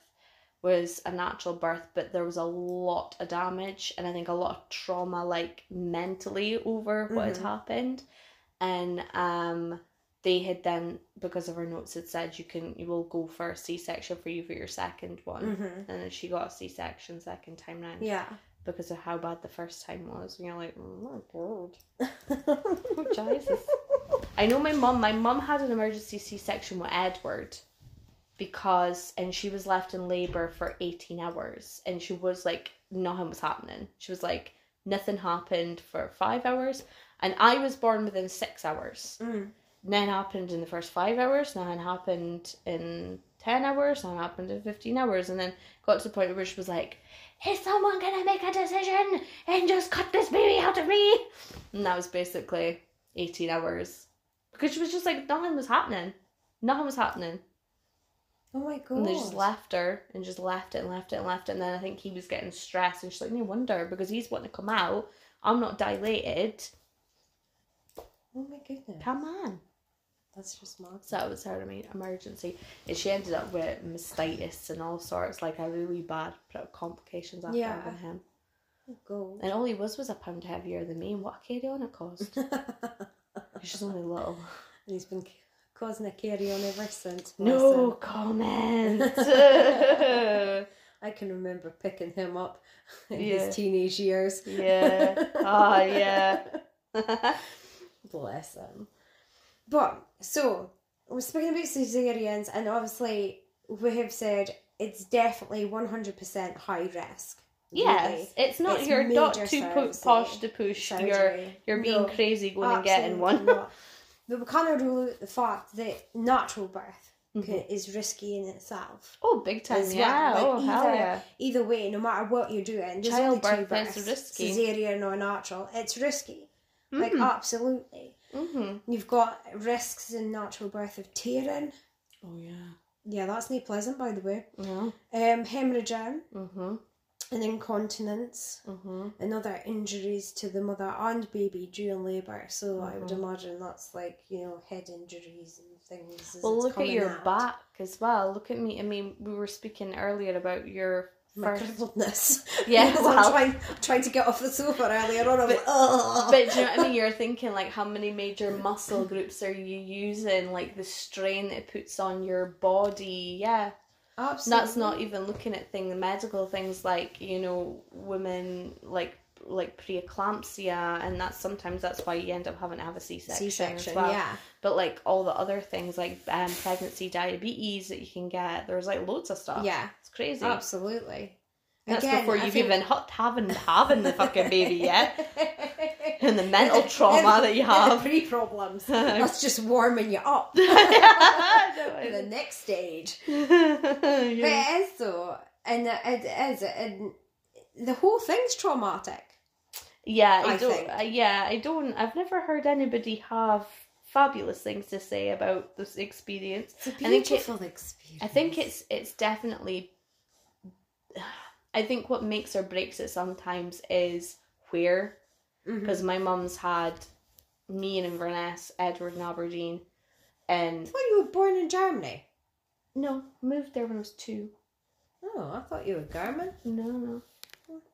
was a natural birth, but there was a lot of damage and I think a lot of trauma, like mentally over what had Mhm. happened, and um. They had then, because of her notes, had said you can, you will go for a C section for you for your second one, hmm and then she got a C section second time round Yeah. because of how bad the first time was. And you're like, oh my god. Oh, Jesus. I know my mum. My mum had an emergency C-section with Edward because, and she was left in labor for eighteen hours, and she was like, nothing was happening. She was like, nothing happened for five hours, and I was born within six hours. Mm. Nothing happened in the first five hours. Nothing happened in ten hours. Nothing happened in fifteen hours, and then got to the point where she was like, "Is someone gonna make a decision and just cut this baby out of me?" And that was basically eighteen hours because she was just like nothing was happening. Nothing was happening. Oh my god. And they just left her and just left it and left it and left it. And then I think he was getting stressed and she's like, no wonder because he's wanting to come out. I'm not dilated. Oh my goodness. Come on. That's just mad. So that was her eme- emergency. And she ended up with mastitis and all sorts, like a really bad complications after Yeah. having him. Oh god. And all he was was a pound heavier than me. And what a carry on it caused. She's only little. And he's been causing a carry on ever since. No him. comment. I can remember picking him up in Yeah. his teenage years. yeah. Ah, yeah. Bless him. But so we're speaking about cesareans, and obviously we have said it's definitely one hundred percent high risk. yes. It's not It's you're not too po- surgery. posh to push. really You're you're being No, crazy going and getting one. But we can't rule out the fact that natural birth Mhm. is risky in itself. Oh, big time. Yeah. well. oh, Like, hell either- yeah. Either way, no matter what you're doing, there's only two Childbirth is risky. cesarean or natural. It's risky. Like Mhm. absolutely. Mm-hmm. You've got risks in natural birth of tearing. Oh, yeah. Yeah, that's not pleasant, by the way. No. Um, hemorrhaging Mhm. and incontinence Mhm. and other injuries to the mother and baby during labour. So I would Mm-hmm. imagine that's like, you know, head injuries and things. as Well, look at your out. back as well. Look at me. I mean, we were speaking earlier about your My crippledness. Yeah, well- I'm trying, trying to get off the sofa earlier on. I'm like, oh. But do you know what I mean? You're thinking like how many major muscle groups are you using? Like the strain it puts on your body. Yeah. Absolutely. That's not even looking at things, medical things like you know, women like like preeclampsia, and that's sometimes that's why you end up having to have a C-section, C-section, as well. yeah. But like all the other things like um, pregnancy diabetes that you can get, there's like loads of stuff. Yeah, crazy. absolutely. That's Again, before you've think- even hot having having the fucking baby yet, and the mental trauma that you have. Pre problems. That's just warming you up. For the next stage. Yeah. But it is though, and it is, and the whole thing's traumatic. Yeah, I, I don't. uh, yeah, I don't. I've never heard anybody have fabulous things to say about this experience. It's a I think it- beautiful experience. I think it's it's definitely. I think what makes or breaks it sometimes is where, because my mum's had me and Inverness, Edward and Aberdeen, and I thought you were born in Germany. no, moved there when I was two. Oh, I thought you were German. No, no,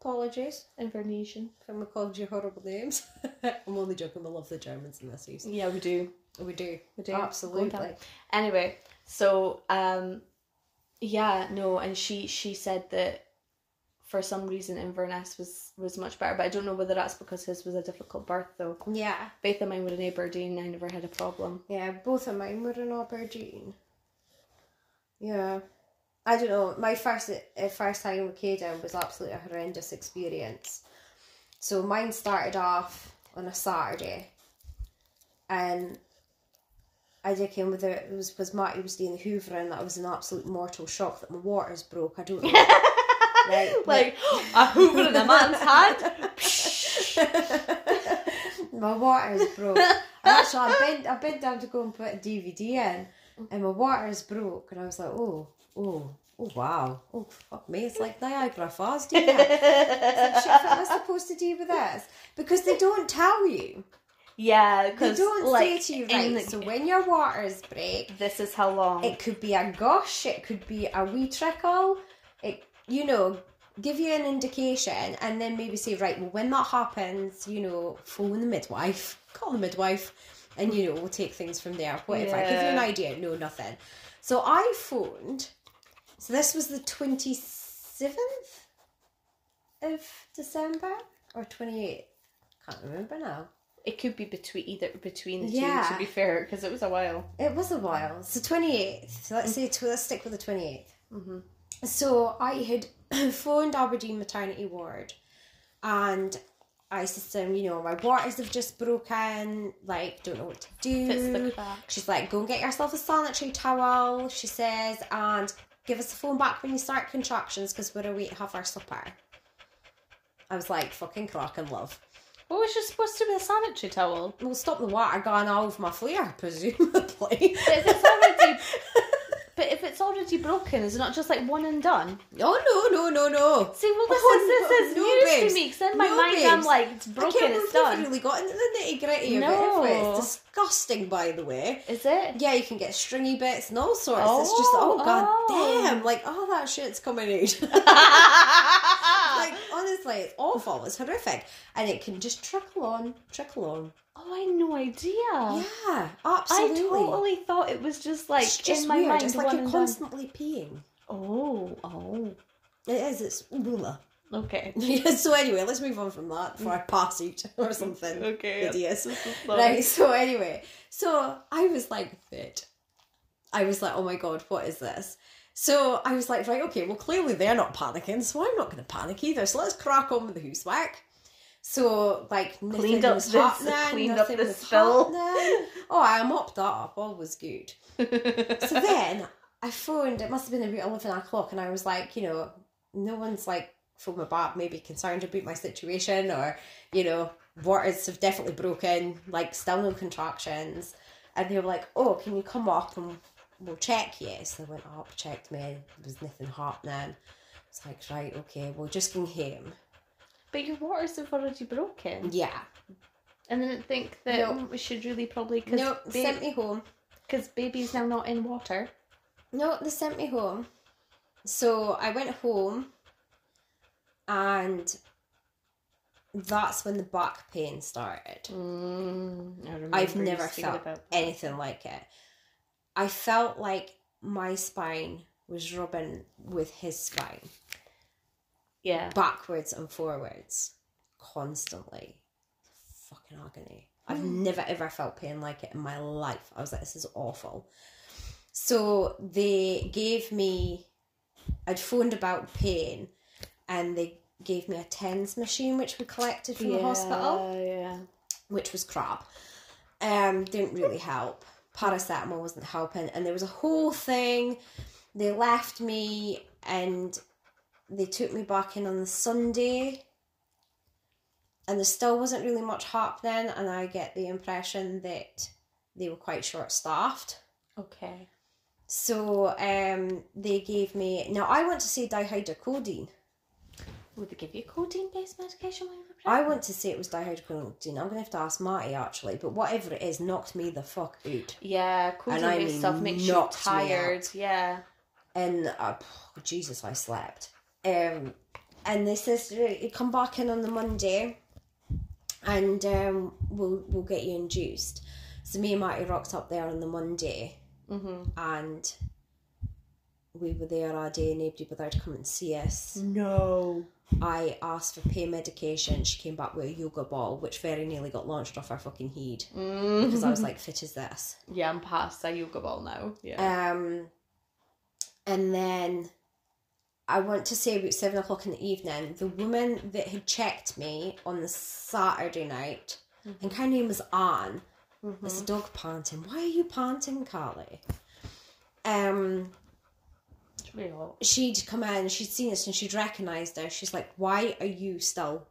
Apologies Invernessian. if I called you horrible names. I'm only joking. We love the Germans in this house. Yeah, we do. We do. We do. Absolutely. Go. Anyway, so um, yeah, no, and she she said that for some reason Inverness was was much better, but I don't know whether that's because his was a difficult birth though. Yeah. Both of mine were in Aberdeen. I never had a problem. Yeah, both of mine were in Aberdeen. Yeah. I don't know. My first uh, first time with Caden was absolutely a horrendous experience. So mine started off on a Saturday, and I did came with it. It was was Marty was doing the hoovering. That I was an absolute mortal shock that my waters broke. I don't know. right, like a hoover in a man's hand. my waters broke. And actually, I bent, I bent down to go and put a DVD in, and my waters broke, and I was like, oh, oh, oh, wow, oh, fuck me, it's like Niagara Falls, do you? Shit, what am I supposed to do with this? Because they don't tell you. Yeah, They because don't like say to you, right, the- so when your waters break, this is how long. it could be a gush, it could be a wee trickle, it, you know, give you an indication, and then maybe say, right, well, when that happens, you know, phone the midwife, call the midwife, and you know, we'll take things from there. Whatever. Give you an idea. No, nothing. So I phoned. So this was the twenty seventh of December or twenty eighth. Can't remember now. It could be between either between the Yeah. two. To be fair, because it was a while. It was a while. So twenty eighth. So let's say tw- let's stick with the twenty eighth. Mhm. So I had phoned Aberdeen Maternity Ward, and I said to them, you know, my waters have just broken. Like, don't know what to do. Fits the crack. She's like, go and get yourself a sanitary towel. She says, and give us a phone back when you start contractions because we're away to have our supper. I was like, fucking crack and love. What was you supposed to be a sanitary towel? We'll stop the water going all over my flare, presumably. But if it's already, but if it's already broken, is it not just like one and done? oh no, no, no, no. See, well, this Oh, is this is no, news babes. to me. Because in my No, mind, I'm like, it's I broken, can't it's done. really got into the nitty gritty of No. it. It's disgusting, by the way. Is it? Yeah, you can get stringy bits and all sorts. it's just oh Oh, god oh. damn, like oh that shit's coming out. like honestly, it's awful. It's horrific, and it can just trickle on, trickle on. oh, I had no idea. Yeah, absolutely. I totally thought it was just like it's just in my weird. mind. it's like you're and done. constantly peeing. Oh, oh, It is. It's blah. okay. Yeah, so anyway, let's move on from that before I pass out or something. Okay, Hideous. Right, so anyway, so I was like fit. I was like, oh my god, what is this? So I was like, right, okay, well clearly they're not panicking, so I'm not gonna panic either. So let's crack on with the housework. So like Cleaned up happening, cleaned up the spill. happening. Oh, I mopped that up, all was good. So then I phoned, it must have been about 11 o'clock, and I was like, you know, no one's like phoned me back, maybe concerned about my situation, or, you know, waters have definitely broken, like, still no contractions. And they were like, oh, can you come up and we'll check you. So they went up, checked me, there was nothing happening. It's like, right, okay, we'll just go home. But your waters have already broken. Yeah. And then think that No. we should really probably because No, they sent me home. Because baby's now not in water. No, they sent me home. So I went home and that's when the back pain started. Mm, I remember I've never felt anything like it. I felt like my spine was rubbing with his spine, Yeah. backwards and forwards, constantly. Fucking agony. I've Mm. never ever felt pain like it in my life. I was like, this is awful. So they gave me, I'd phoned about pain, and they gave me a TENS machine, which we collected from the hospital Yeah. which was crap. Um, didn't really help. Paracetamol wasn't helping, and there was a whole thing. They left me, and they took me back in on the Sunday, and there still wasn't really much happening. And I get the impression that they were quite short staffed. Okay. So um, they gave me. Now I want to say dihydrocodeine. Would they give you codeine based medication when you were I want to say it was dihydrocodeine. I'm gonna have to ask Marty actually, but whatever it is, knocked me the fuck out. Yeah, codeine I based mean, stuff makes you knocked me tired. Yeah. and uh, Jesus, I slept. Um, and they says you come back in on the Monday, and um, we'll we'll get you induced. So me and Marty rocked up there on the Monday, Mm-hmm. and we were there all day. And nobody bothered to come and see us. No. I asked for pain medication. She came back with a yoga ball, which very nearly got launched off our fucking head Mm. because I was like, "Fit as this." Yeah, I'm past a yoga ball now. Yeah. Um, and then I want to say about seven o'clock in the evening, the woman that had checked me on the Saturday night, and her name was Anne. There's a dog panting. Why are you panting, Carly? Um, really hot. she'd come in, she'd seen us, and she'd recognised us. She's like, "Why are you still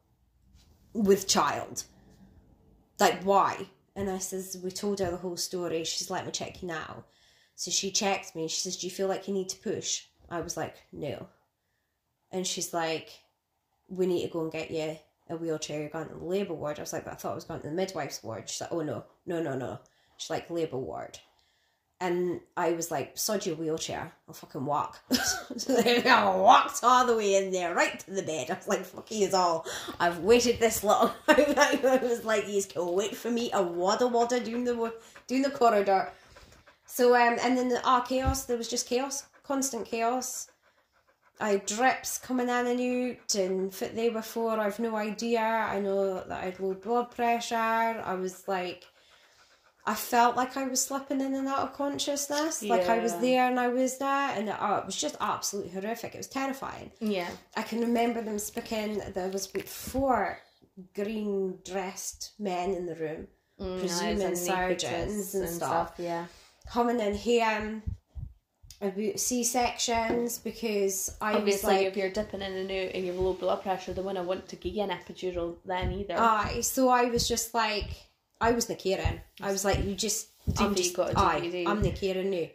with child? Like, why?" And I says, "We told her the whole story." She's like, let me check you now. So she checked me. And she says, "Do you feel like you need to push?" I was like, "No." And she's like, "We need to go and get you a wheelchair. You're going to the labour ward." I was like, "But I thought I was going to the midwife's ward." She's like, "Oh no, no, no, no." She's like, "Labour ward." And I was like, sod your wheelchair, I'll fucking walk. so I walked all the way in there, right to the bed. I was like, fuck you all. I've waited this long. I was like, you can wait for me to waddle waddle down the, down the corridor. So, um, and then the ah, chaos, there was just chaos, constant chaos. I drips coming in and out, and fit they were for, I've no idea. I know that I had low blood pressure. I was like, I felt like I was slipping in and out of consciousness, like I was there and I was there, and oh, it was just absolutely horrific. It was terrifying. Yeah. I can remember them speaking. There was about four green dressed men in the room, Mm, presuming and surgeons anaesthetists and, stuff, Yeah. coming in here about C sections because I Obviously, was like, if you're dipping in and out and you've low blood pressure, they wouldn't want to give you an epidural then either. aye. So I was just like, I was the caring. I was like, you just, I'm just, gotta do, aye, you do. I'm the caring now.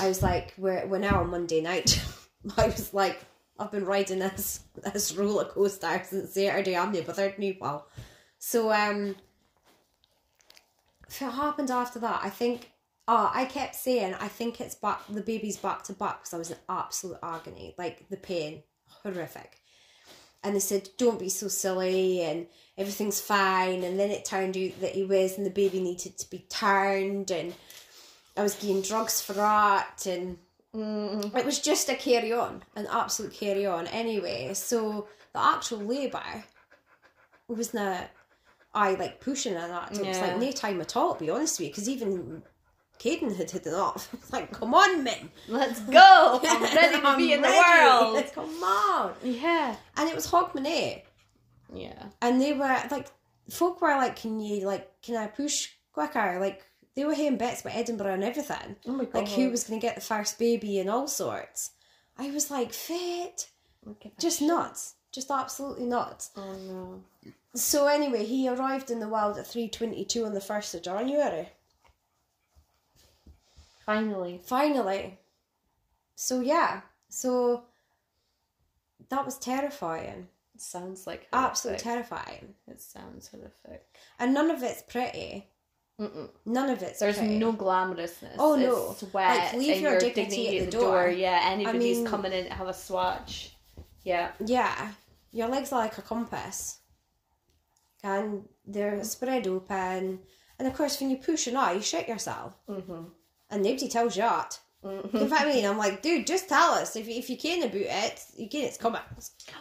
I was like, we're we're now on Monday night. I was like, I've been riding this this roller coaster since Saturday. I'm the third new pal. So um, if it happened after that, I think. Oh, I kept saying I think it's back. The baby's back to back because I was in absolute agony, like the pain, horrific. And they said, "Don't be so silly," and everything's fine. And then it turned out that he was, and the baby needed to be turned, and I was getting drugs for that, and Mm, it was just a carry on, an absolute carry on. Anyway, so the actual labour was not I like pushing and that. It was like no time at all, to be honest with you, because even Caden had hit it off. It's like, come on, men. let's go! I'm ready to be in the world. Come on. Yeah. And it was Hogmanay. Yeah. And they were like, folk were like, can you, like, can I push quicker? Like, they were hearing bets about Edinburgh and everything. Oh my god. Like, who was going to get the first baby and all sorts. I was like, fit. Just nuts. Just absolutely nuts. Oh no. So anyway, he arrived in the world at 3.22 on the 1st of January. Finally. Finally. So yeah, so that was terrifying. It sounds like Absolutely terrifying. It sounds horrific. And none of it's pretty. Mm-mm. None of it's There's pretty. no glamorousness. Oh, no. It's wet. Like, leave and your you're dignity at the door. door. Yeah, anybody's mean- coming in to have a swatch. Yeah. Yeah, your legs are like a compass, and they're spread open. And of course, when you push an eye, you shit yourself, Mm-hmm. And nobody tells you that. mm You know what I mean? I'm like, dude, just tell us if if you can about it. You can, it's coming.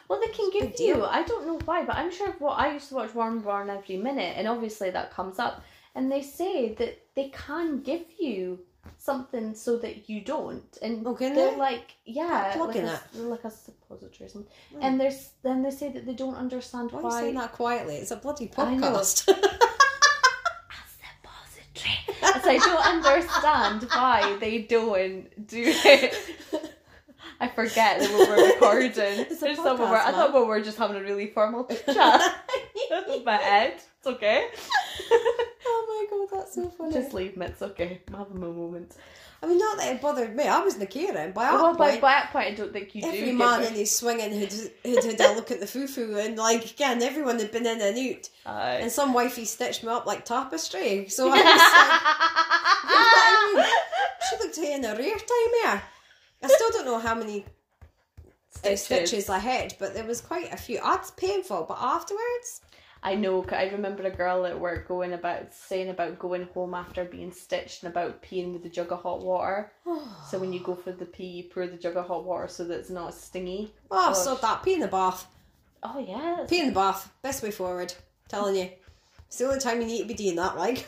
Well, they can give you. I don't know why, but I'm sure. What I used to watch One Born every minute, and obviously that comes up, and they say that they can give you something so that you don't, and Oh, they're they? like, yeah, like a, like a suppository or something. Hmm. And there's then they say that they don't understand Why are why. you saying that quietly? It's a bloody podcast. so I don't understand why they don't do it. I forget that we we're recording. It's a podcast, where- I thought we were just having a really formal chat. my head. It's okay. oh my god, that's so funny. Just leave me. It's okay. I'm having my moment. I mean, not that it bothered me. I wasn't caring. By that well, by, point, by that point, I don't think you do. every man in his swinging had, had had a look at the foo-foo and like again, everyone had been in and out. Aye. And some wifey stitched me up like tapestry. So I was like, you know what I mean? She looked in a rare time here. I still don't know how many uh, stitches I had, but there was quite a few. That's painful, but afterwards, I know. 'cause I remember a girl at work going about saying about going home after being stitched and about peeing with a jug of hot water. So when you go for the pee, you pour the jug of hot water so that it's not stingy. oh, Gosh. so that pee in the bath, Oh yes. pee in the bath, best way forward. Telling you, it's the only time you need to be doing that. Like,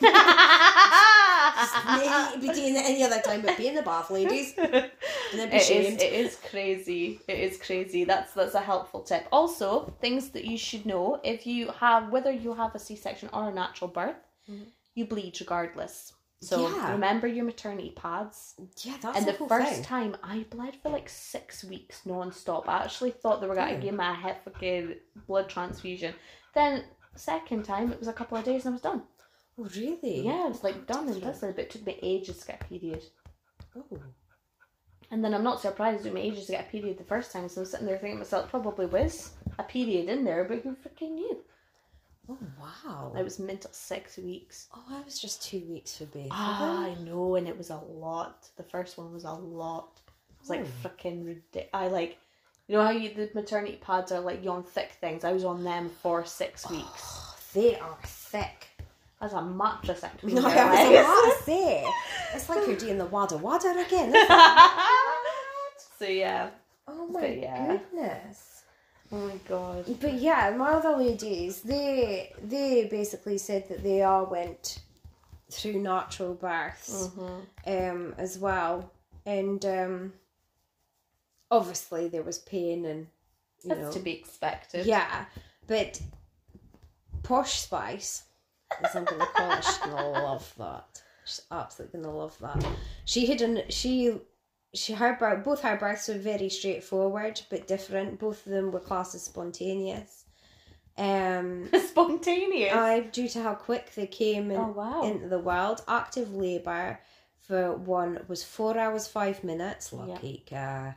you need to be doing it any other time, but being in the bath, ladies. And then be It is, shamed. it is crazy. It is crazy. That's that's a helpful tip. Also, things that you should know if you have whether you have a C section or a natural birth, Mhm. you bleed regardless. So Yeah. remember your maternity pads. Yeah, that's and the, whole first thing. time I bled for like six weeks non-stop. I actually thought they were gonna Hmm. give me a fucking blood transfusion. Then second time it was a couple of days and I was done. Oh, really? Yeah, it was like done and dusted, but it took me ages to get a period. Oh. And then I'm not surprised it took me ages to get a period the first time, so I'm sitting there thinking to myself, probably was a period in there, but who freaking knew? Oh, wow. I was mental six weeks. Oh, I was just two weeks for Beethoven. Ah, I know, and it was a lot. The first one was a lot. It was like Oh. freaking ridiculous. I like, you know how you, the maternity pads are like you on thick things. I was on them for six weeks. Oh, they are thick. That's a mattress actually. No, I was about to say. It's like you're doing the wada wada again. isn't so yeah. oh my But yeah. goodness. Oh my god. But yeah, my other ladies, they they basically said that they all went through natural births Mhm. um, as well, and um, obviously there was pain and you That's know to be expected. Yeah, but Posh Spice, as I'm gonna call her, she's gonna love that. She's absolutely gonna love that. She had an she she her birth both her births were very straightforward but different. Both of them were classed as spontaneous. Um, Spontaneous. I due to how quick they came in, oh wow. into the world, active labour for one was four hours five minutes. Yeah. Lucky car.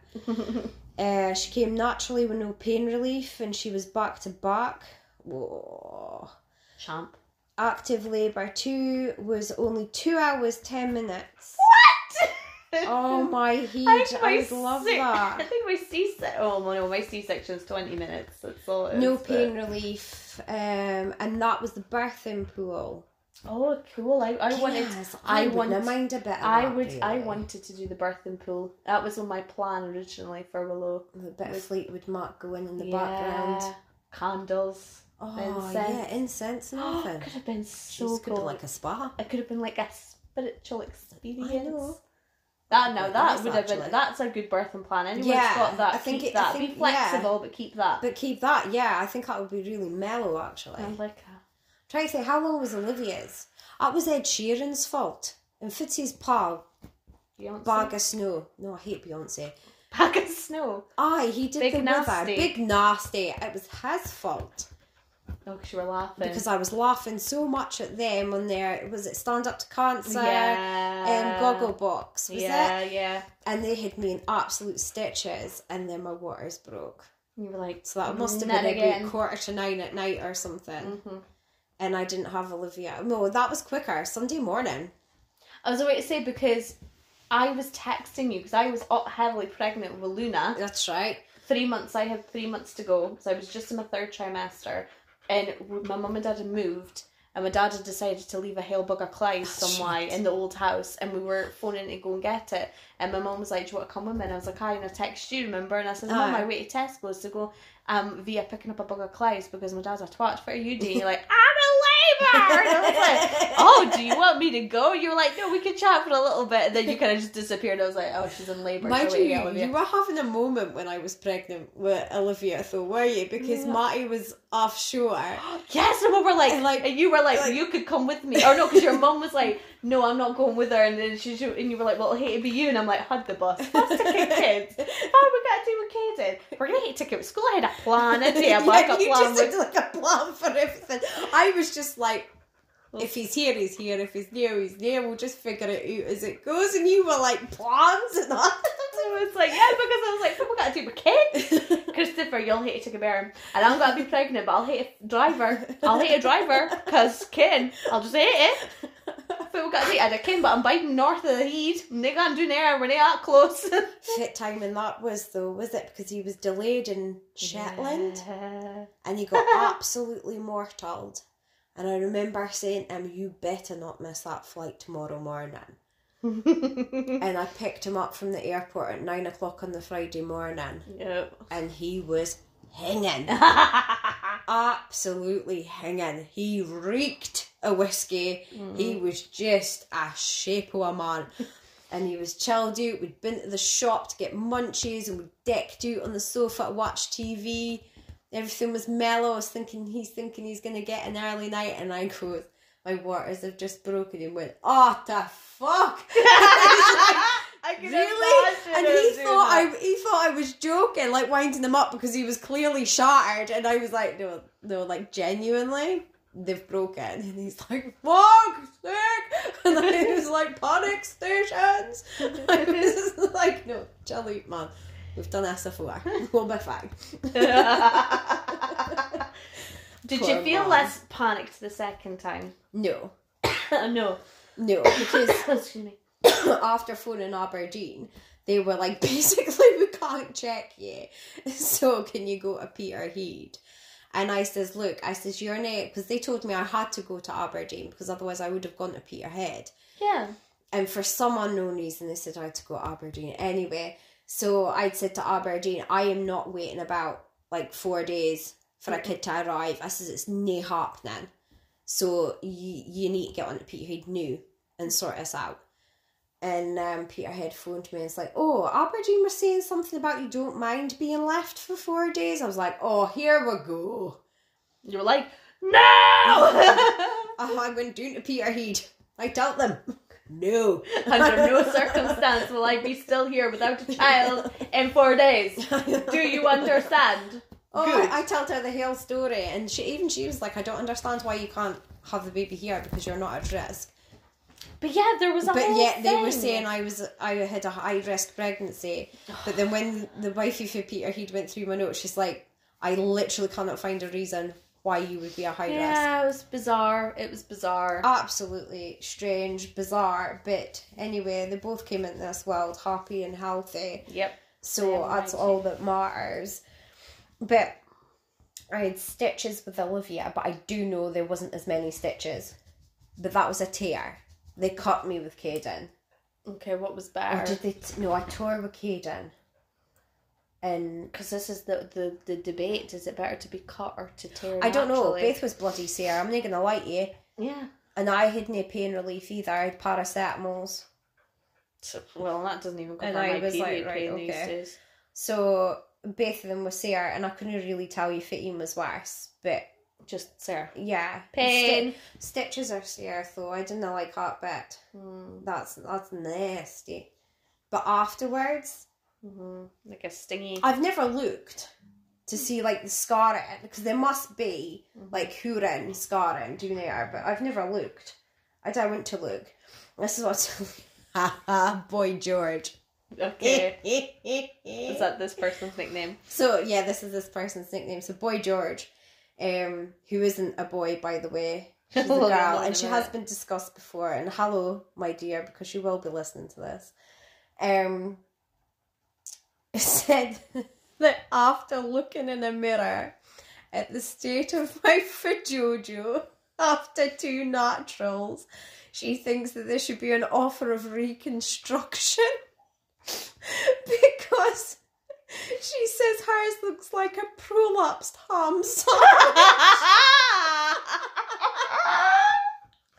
Uh, she came naturally with no pain relief, and she was back to back. Whoa. Champ. Active labour two was only two hours ten minutes. What? Oh my heat! I, I would love C- I that. I think my C section. Oh no, my C section's twenty minutes. That's all. It No is, but- pain relief, um, and that was the birthing pool. Oh, cool! I, I wanted. I I, wouldn't want- mind a bit. Of I that, would. I wanted to do the birthing pool. That was on my plan originally for Willow. a bit of with- Fleetwood Mac going in the Yeah, background. Candles. Oh Incense. yeah, incense and Oh, everything. could have been so could cool. like a spa. it could have been like a spiritual experience. That Quite that would have been that's a good birthing plan. Anyone's Yeah, got that, I think keep it- that. think- Be flexible, but keep that. But keep that, yeah. I think that would be really mellow, actually. I like that. Try to say, how long was Olivia's? That was Ed Sheeran's fault. And Fitzy's pal, Beyonce. Bag of Snow. No, I hate Beyonce. Bag of snow. Aye, he did Big the Nasty. Nasty. Big Nasty. It was his fault. Oh, because you were laughing. because I was laughing so much at them on their was it Stand Up to Cancer yeah. um, Goggle Box was yeah, it? yeah. And they had me in absolute stitches, and then my waters broke. You were like, So that must have been again." about quarter to nine at night or something. Mhm. And I didn't have Olivia. No, that was quicker. Sunday morning. I was about to say because I was texting you because I was heavily pregnant with Luna. That's right. Three months. I had three months to go, so I was just in my third trimester, and my mum and dad had moved, and my dad had decided to leave a hail bugger Clyde somewhere in the old house, and we were phoning to go and get it, and my mum was like, "Do you want to come with me?" And I was like, "Hi," and I text you, remember? And I said, "Mum, my way to Tesco's to go um via picking up a bugger Clyde's because my dad's a twat. What are you doing?" You're like, "I'm in labour." And I was like, oh, do you want me to go? You were like, no, we can chat for a little bit. And then you kind of just disappeared. I was like, oh, she's in labour. Mind so you, you were having a moment when I was pregnant with Olivia, though, were you? Because Yeah. Matty was offshore. Yes, and we were like, And, like- and you were like, like- you could come with me, or no, because your mum was like, no, I'm not going with her, and then she, she and you were like, well, I hate to be you, and I'm like, hug the bus, bus ticket, kids. Oh, we got to do with kids. We're gonna hate ticket with school. I had a plan, I had a yeah, backup you plan. just With, like a plan for everything. I was just like, if he's here, he's here. If he's near, he's near. We'll just figure it out as it goes. And you were like, plans and all. I was like, yeah, because I was like, so we got to do with kids. Christopher, you'll hate a bear, and I'm gonna be pregnant, but I'll hate a driver. I'll hate a driver because Ken, I'll just hate it. But we got to hate a Ken, but I'm biting north of the heat. And they can't do there when they are close. Fit timing that was though, was it? Because he was delayed in Shetland Yeah. and he got absolutely mortaled. And I remember saying to him, You better not miss that flight tomorrow morning. And I picked him up from the airport at nine o'clock on the Friday morning yep. and he was hanging. Absolutely hanging. He reeked a whiskey. He mm. was just a shape of a man. And he was chilled out. We'd been to the shop to get munchies and we decked out on the sofa to watch TV. Everything was mellow. I was thinking he's thinking he's gonna get an early night and I go, My waters have just broken and went, Oh the fuck Really? And he thought that. I he thought I was joking, like winding him up because he was clearly shattered, and I was like, no, no, like genuinely, they've broken, and he's like, fuck, sick, and I was like, panic stations. I was like, no, chill out, man. We've done this before. We'll be fine. Did Poor you feel man. less panicked the second time? No, no. no, because Excuse me. after phoning Aberdeen, they were like, basically, we can't check you. So can you go to Peterhead? And I says, look, I says, you're not, because they told me I had to go to Aberdeen because otherwise I would have gone to Peterhead. Yeah. And for some unknown reason, they said I had to go to Aberdeen. Anyway, so I'd said to Aberdeen, I am not waiting about like four days for a kid to arrive. I says, it's nae happening. So you, you need to get on to Peterhead new and sort us out. And um, Peterhead phoned me and it's like, oh, Aberdeen was saying something about you don't mind being left for four days. I was like, oh, here we go. You were like, no! Oh, I went down to Peterhead. I told them, no. Under no circumstance will I be still here without a child in four days. Do you understand? Oh, Good. I, I told her the whole story, and she even she was like, "I don't understand why you can't have the baby here because you're not at risk." But yeah, there was a But whole yet they were saying I was I had a high risk pregnancy. But then when the wifey for Peterhead went through my notes, she's like, "I literally cannot find a reason why you would be a high risk." Yeah, it was bizarre. It was bizarre. Absolutely strange, bizarre, but anyway, they both came into this world happy and healthy. yep. So Yeah, that's all that matters. But I had stitches with Olivia, but I do know there wasn't as many stitches. But that was a tear. They cut me with Caden. Okay, what was Or better? did they? T- no, I tore with Caden. And Because this is the, the, the debate. Is it better to be cut or to tear? I don't know. naturally? Beth was bloody sore. I'm not gonna lie to you. Yeah. And I had no pain relief either. I had paracetamols. So, well, that doesn't even cover And I was like, right, okay. So both of them were sore, and I couldn't really tell you if it was worse. But Just Sarah. yeah, Pain. Sti- stitches are sore, though. I didn't like that bit. Mm, That's that's nasty. But afterwards, hmm Like a stingy. I've never looked. to see like the scarring because there must be like Huron scarring down there, but I've never looked. I don't want to look. This is what's haha boy George. Okay. Is that this person's nickname? So yeah, this is this person's nickname. So boy George, um, who isn't a boy by the way, she's a girl, and she has been discussed before. And hello, my dear, because you will be listening to this. Um, said that after looking in a mirror at the state of my foot Jojo after two naturals, she thinks that there should be an offer of reconstruction because she says hers looks like a prolapsed ham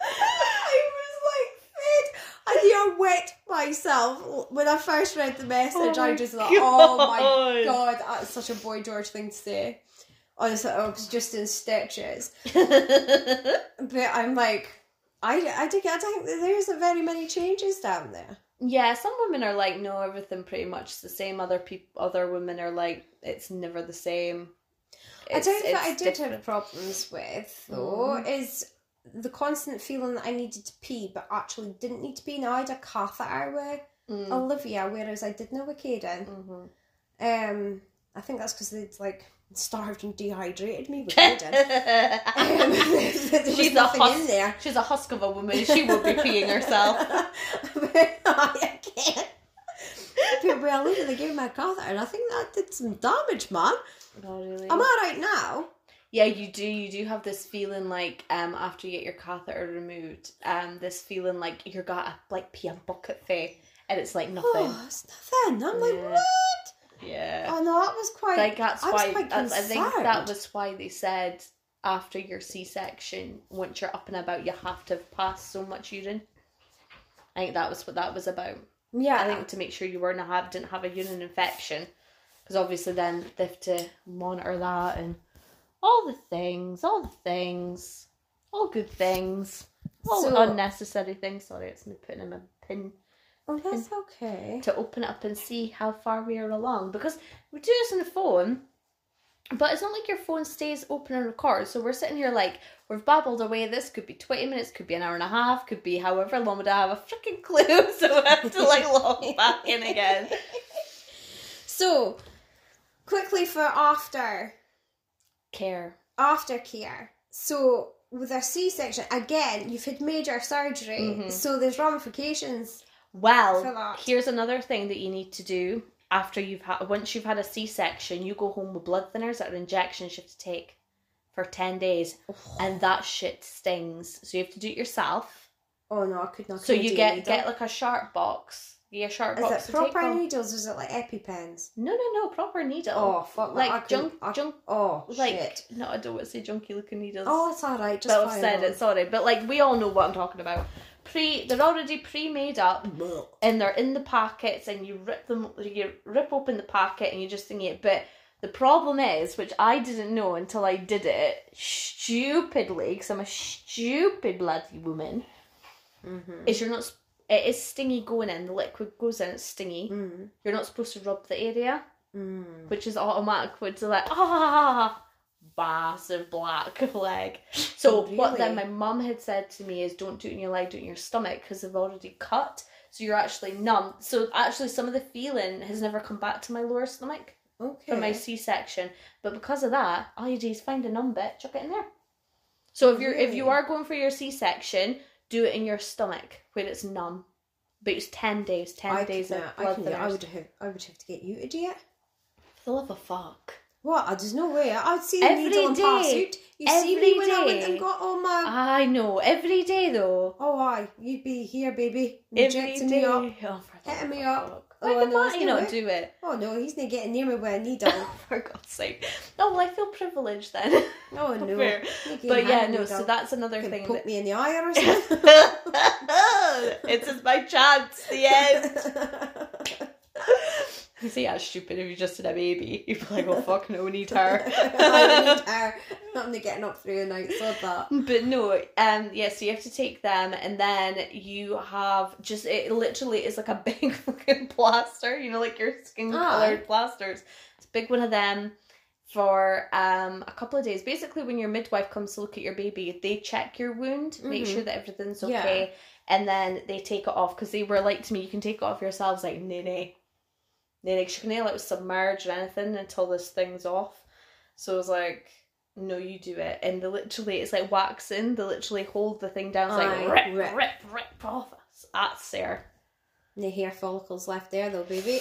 I was like, Fid, I near wet myself when I first read the message. Oh I just thought, oh my God. god, that's such a boy George thing to say. Honestly, I was oh, just in stitches. But I'm like, I, I, think, I think there isn't very many changes down there. Yeah, some women are like, no, everything pretty much the same. Other people, other women are like, it's never the same. I don't think I did different. have problems with though mm. is the constant feeling that I needed to pee but actually didn't need to pee. Now I had a catheter with Mm. Olivia, whereas I didn't know with Caden. Mhm. Um, I think that's because they'd like starved and dehydrated me with Caden. um, She's a nothing in husk. there. She's a husk of a woman. She will be peeing herself. I can't. Well, look, they gave me a catheter, and I think that did some damage, man. Oh, really? I'm alright now. Yeah, you do. You do have this feeling like um after you get your catheter removed, um this feeling like you're got a like pee a bucket full, and it's like nothing. Oh, it's nothing. I'm like, what? Yeah. Oh no, that was quite. like that's I was why quite that's, I think that was why they said after your C-section, once you're up and about, you have to pass so much urine. I think that was what that was about. yeah. I think to make sure you weren't have didn't have a urine infection, because obviously then they have to monitor that and all the things, all the things, all good things, all So- unnecessary things. Sorry, it's me putting in my pin Oh, that's okay. to open it up and see how far we are along because we do this on the phone. But it's not like your phone stays open and records. So we're sitting here like we've babbled away. This could be twenty minutes, could be an hour and a half, could be however long. We don't have a freaking clue, so we have to like log back in again. So, quickly for after Care. aftercare. So, with a C-section, again, you've had major surgery, Mhm. so there's ramifications. Well, here's another thing that you need to do after you've had once you've had a C-section. You go home with blood thinners that are injections you have to take for ten days, and that shit stings. So you have to do it yourself. Oh no, I could not. So you get get like a sharp box. Yeah, sharp Is box. it proper needles or is it like EpiPens? No, no, no, proper needle. Oh fuck! like junk, I- junk. Oh Like shit! no, I don't want to say junky looking needles. Oh, it's all right. Just but I've said on. it. Sorry, but like we all know what I'm talking about. Pre, they're already pre-made up. and they're in the packets and you rip them you rip open the packet and you just think it but the problem is which i didn't know until i did it stupidly because i'm a stupid bloody woman Mm-hmm. is you're not it is stingy going in the liquid goes in it's stingy Mm. you're not supposed to rub the area Mm. which is automatic which is like ah massive black leg so what then my Really? mum had said to me is don't do it in your leg do it in your stomach because they've already cut so you're actually numb so actually some of the feeling has never come back to my lower stomach Okay. from my c-section but because of that all you do is find a numb bit chuck it in there so if you're if you are going for your c-section do it in your stomach when it's numb but it's 10 days 10 I days could, of uh, I, blood could, I would have. I would have to get you to do it. for the love of fuck What? There's no way. I'd see the Every needle and pass day. out. You see me when I went day. and got all my. I know every day though. oh, aye. You'd be here, baby. Every Injecting day. me up. Oh, Hitting me up. Oh, Why I did know, it's Matty not do it? Oh no, he's not getting near me with a needle. for God's sake. Oh well, I feel privileged then. Oh no. Fair. You can But yeah, no. So that's another can thing. poke That... me in the eye or something. it's just my chance. The end. You see how stupid if you just had a baby. You'd be like, oh fuck, no, we need her. I need her. I'm not getting up through the night. So that. But no, um, yeah, so you have to take them, and then you have just it literally is like a big fucking plaster, you know, like your skin colored plasters. It's a big one of them. for um a couple of days. Basically, when your midwife comes to look at your baby, they check your wound, make Mhm. sure that everything's Yeah. okay, and then they take it off because they were like to me, you can take it off yourselves. Like, nay, nay, nay, like, she can like submerge or anything until this thing's off. So I was like, no, you do it. And they literally, it's like waxing. They literally hold the thing down. It's like rip, rip. rip, rip, off. That's there. No hair follicles left there though, baby.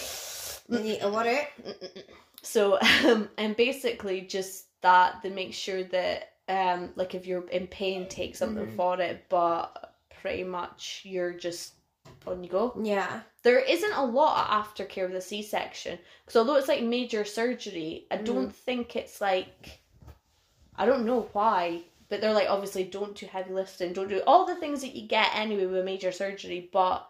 You need to it. So, um, and basically just that they make sure that, um, like if you're in pain, take something Mhm. for it, but pretty much you're just on you go. Yeah. There isn't a lot of aftercare with a C section because although it's like major surgery, I don't think it's like, I don't know why, but they're like obviously don't do heavy lifting, don't do all the things that you get anyway with a major surgery, but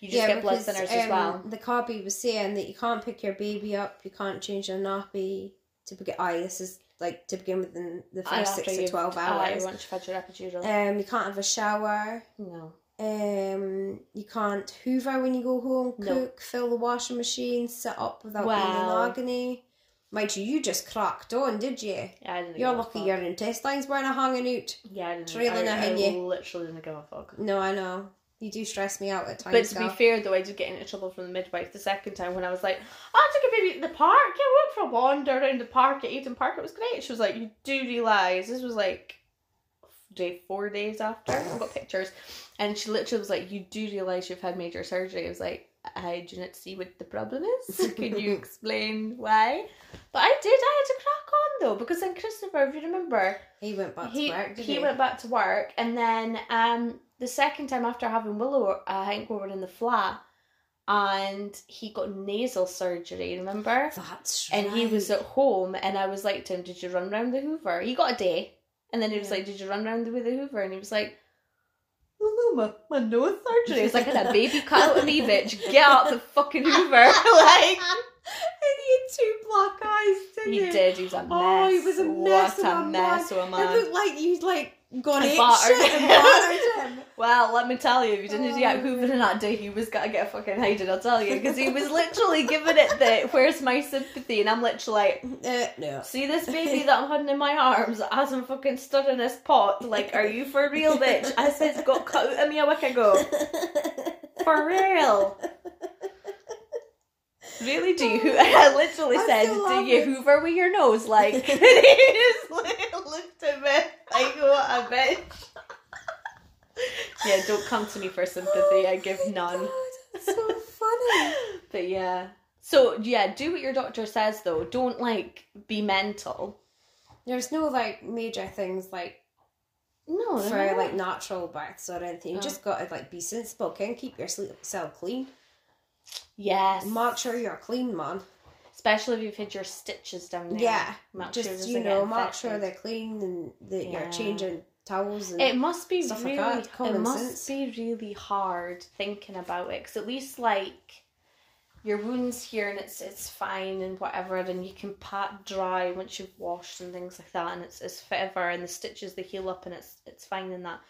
you just get blood thinners as um, well. The copy was saying that you can't pick your baby up, you can't change your nappy to begin. Aye, this is like to begin within the Aye, first six to twelve aye, hours. once you've had your epidural. Um, you can't have a shower. no. Um, you can't hoover when you go home, No. cook, fill the washing machine, sit up without being in agony. Mind you, you just cracked on, did you? Yeah, I didn't You're lucky your intestines weren't hanging out. Yeah, I didn't. trailing I, I you. literally didn't give a fuck. No, I know. You do stress me out at times. But to be fair, though, I did get into trouble from the midwife the second time when I was like, oh, I took a baby to the park. Yeah, we went for a wander around the park at Eden Park. It was great. She was like, you do realise this was like day four days after. I've got pictures. And she literally was like, you do realise you've had major surgery. I was like, I do not see what the problem is. Can you explain why? But I did. I had to crack on though because then Christopher, if you remember, he went back he to work. He he, went back to work, and then um the second time after having Willow, I think we were in the flat, and he got nasal surgery. Remember? That's And he was at home, and I was like to him, "Did you run round the Hoover?" He got a day, and then he was Yeah. like, "Did you run round with the Hoover?" And he was like. Oh no, my, my nose surgery. It's like a baby cut out of me, bitch. Get out the fucking Hoover. like and he had two black eyes, didn't he he? did. He was a mess. Oh, he was a mess What a a mess man. of a It looked like you'd like gone battered him. and battered him. Well, let me tell you, if you didn't Oh, that hoovering in that day, he was gonna get fucking hated. I'll tell you, because he was literally giving it the "Where's my sympathy?" and I'm literally like, Uh, no. "See this baby that I'm holding in my arms hasn't fucking stood in this pot? Like, are you for real, bitch? I said got cut out of me a week ago. For real." Really? Do you? I literally I'm said, "Do you laughing. hoover with your nose?" Like, and he just looked at me like, "What a bitch." Yeah, don't come to me for sympathy. I give Oh my none. God, that's so funny. But yeah. So yeah, do what your doctor says though. Don't like be mental. There's no like major things like No, for no. like natural births or anything. You Oh. just gotta like be sensible, okay? Keep your cell clean. Yes. Make sure you're clean, man. Especially if you've had your stitches down there. Yeah, Make just doesn't you know, make sure they're clean and that Yeah. you're changing towels and It must be like really. common it must sense. be really hard thinking about it because at least like your wounds here and it's it's fine and whatever and you can pat dry once you've washed and things like that and it's it's forever and the stitches they heal up and it's it's fine in that.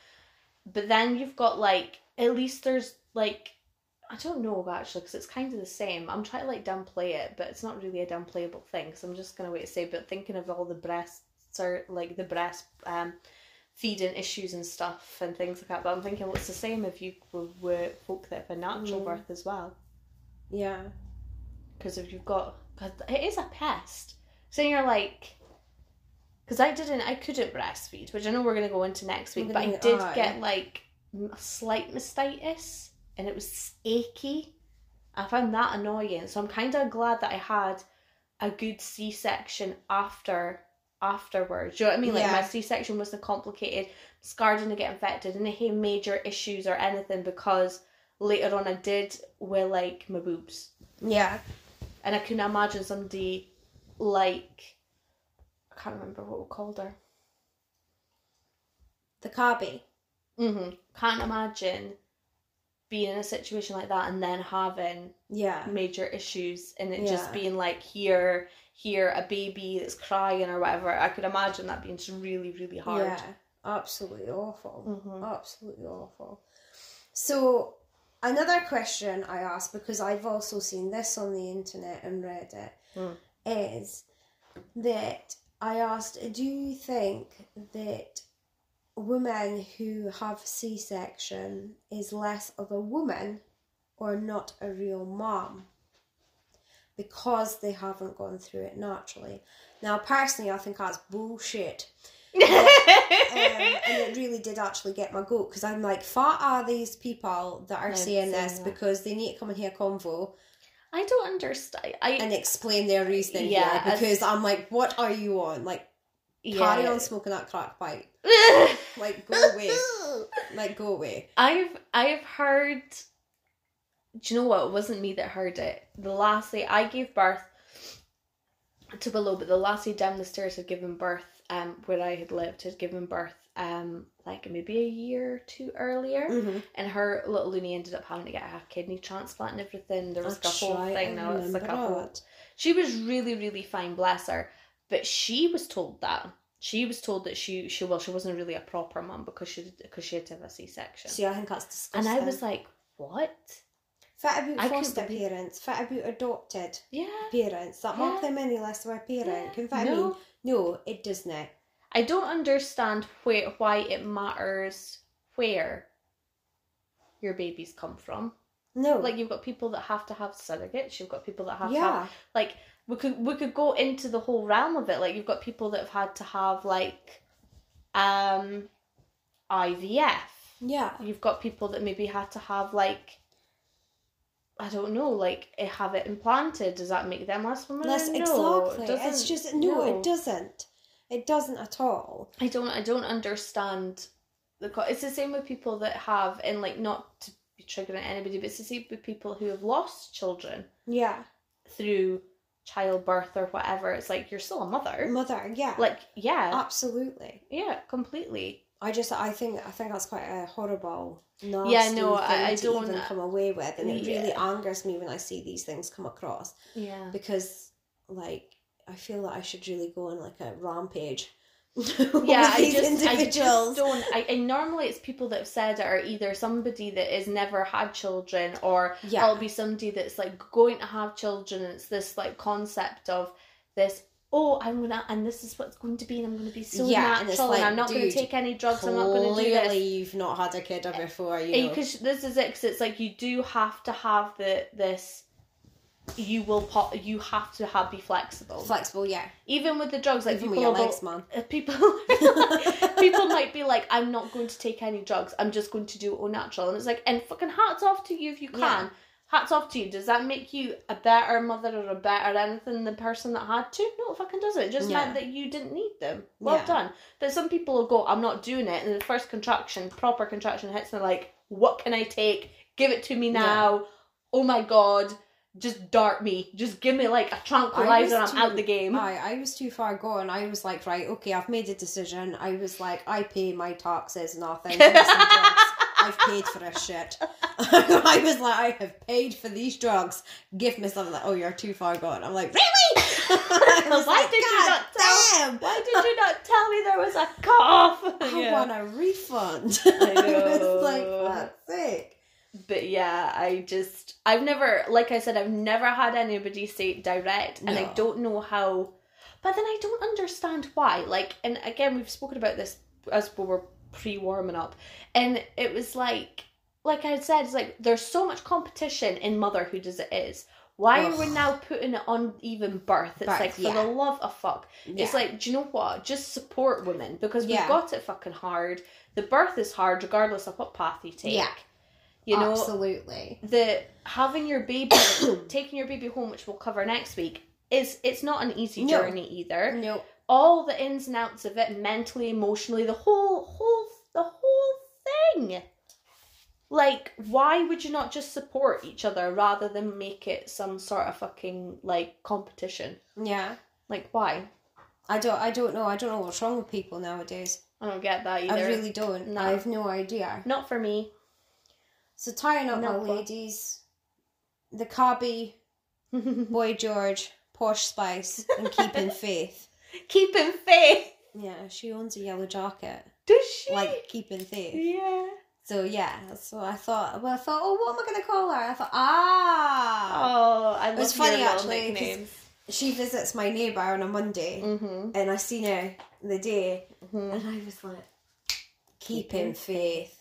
But then you've got like at least there's like I don't know actually because it's kind of the same. I'm trying to like downplay it, but it's not really a downplayable thing. because I'm just gonna wait to say. But thinking of all the breasts are like the breast um feeding issues and stuff and things like that. But I'm thinking, well, it's the same if you were, were folk that have a natural Mm. birth as well. yeah. Because if you've got, cause it is a pest. So you're like, because I didn't, I couldn't breastfeed, which I know we're gonna go into next week. But I did get like a slight mastitis, and it was achy. I found that annoying. So I'm kind of glad that I had a good C-section after afterwards. Do you know what I mean? Like my C-section wasn't complicated. Scar didn't get infected, didn't have major issues or anything because later on I did with like my boobs, Yeah. and I couldn't imagine somebody like I can't remember what we called her. The copy. Mm-hmm. Can't imagine being in a situation like that and then having Yeah. major issues and it just being like here here a baby that's crying or whatever i could imagine that being just really really hard Yeah. Absolutely awful. Mhm. Absolutely awful. So another question I asked because I've also seen this on the internet and read it is Hmm. that I asked, do you think that a woman who have C-section is less of a woman or not a real mom because they haven't gone through it naturally? Now, personally, I think that's bullshit. um, and it really did actually get my goat because I'm like, fat are these people that are saying this that. because they need to come and hear convo I don't understand. I and explain their reasoning Yeah, because I'm like, what are you on? Like, carry on smoking that crack pipe. Like, go away. Like, go away. I've I've heard. Do you know what? It wasn't me that heard it. The lassie I gave birth to below, but the lassie down the stairs had given birth. Um, where I had lived had given birth. Um, like maybe a year or two earlier, Mm-hmm. and her little loony ended up having to get a half kidney transplant and everything. There was like a whole right, thing. Now it's like a whole she was really really fine bless her but she was told that she was told that she she well she wasn't really a proper mum because she because she had to have a c-section See, I think that's disgusting. and i was like what Fit about I foster parents, fit about adopted yeah parents that mark Yeah. them any less of a parent. Yeah. Can I No. mean, no, it does not. i don't understand where why it matters where your babies come from No. like you've got people that have to have surrogates you've got people that have to yeah. have like we could we could go into the whole realm of it like you've got people that have had to have like um ivf Yeah. you've got people that maybe had to have like I don't know, like eh, have it implanted. Does that make them less women? Less no, it exactly. It's doesn't- just no, it doesn't. It doesn't at all. I don't. I don't understand the. co- It's the same with people that have, and like not to be triggering anybody, but it's the same with people who have lost children Yeah. through childbirth or whatever. It's like you're still a mother. Mother, yeah. Like yeah, Absolutely. yeah, completely. I just I think I think that's quite a horrible nasty Yeah, no, thing I- I to don't- even come away with and it really angers me when I see these things come across Yeah. because like I feel that I should really go on like a rampage yeah, I just, I just don't. I, and normally it's people that have said it are either somebody that has never had children, or Yeah. it'll be somebody that's like going to have children. And it's this like concept of this. Oh, I'm gonna, and this is what's going to be, and I'm gonna be so Yeah, natural, and, like, I'm not gonna take any drugs. I'm not gonna do Clearly, this. you've not had a kid before, you. Eh, because this is it. Because it's like you do have to have the this. You will pop. You have to have be flexible. Flexible, yeah. Even with the drugs, like Even people with your legs, man. uh, people people might be like i'm not going to take any drugs i'm just going to do it all natural and it's like and fucking hats off to you if you can Yeah. hats off to you does that make you a better mother or a better anything than the person that had to no it fucking doesn't it just Yeah. meant that you didn't need them well Yeah. done but some people will go i'm not doing it and the first contraction proper contraction hits and they're like what can i take give it to me now oh my god just dart me just give me like a tranquilizer and i'm too- out the game I, I was too far gone. I was like, right, okay, I've made a decision. I was like, I pay my taxes and all things. Give me some drugs. I've paid for this shit. I was like, I have paid for these drugs. Give me something. Like, oh, you're too far gone. I'm like, really? Why like, did you "God not tell- damn. Why did you not tell me there was a cough? I want a refund. I was know. like, fuck's sake. But yeah, I just I've never like I said, I've never had anybody say it direct and I don't know how but then I don't understand why. Like and again we've spoken about this as we were pre warming up. And it was like like I said, it's like there's so much competition in motherhood as it is. Why are we now putting it on even birth? It's Birth, like for yeah. the love of fuck. It's like, do you know what? Just support women because we've Yeah. got it fucking hard. The birth is hard regardless of what path you take. You know, absolutely. the having your baby taking your baby home, which we'll cover next week, is it's not an easy No. journey either. No, All the ins and outs of it, mentally, emotionally, the whole whole the whole thing. Like, why would you not just support each other rather than make it some sort of fucking like competition? yeah. Like, why? I don't. I don't know. I don't know what's wrong with people nowadays. I don't get that either. I really don't. No. I have no idea. Not for me. So tying up my ladies, the Cabby, Boy George, Posh Spice, and Keeping Faith. Keeping faith. Yeah, she owns a yellow jacket, Does she? like Keeping Faith. yeah. So yeah, so I thought. Well, I thought, oh, what am I gonna call her? I thought, ah. Oh, I love was funny, actually, she visits my neighbour on a Monday, Mm-hmm. and I seen her the day, Mhm. and I was like, keeping faith.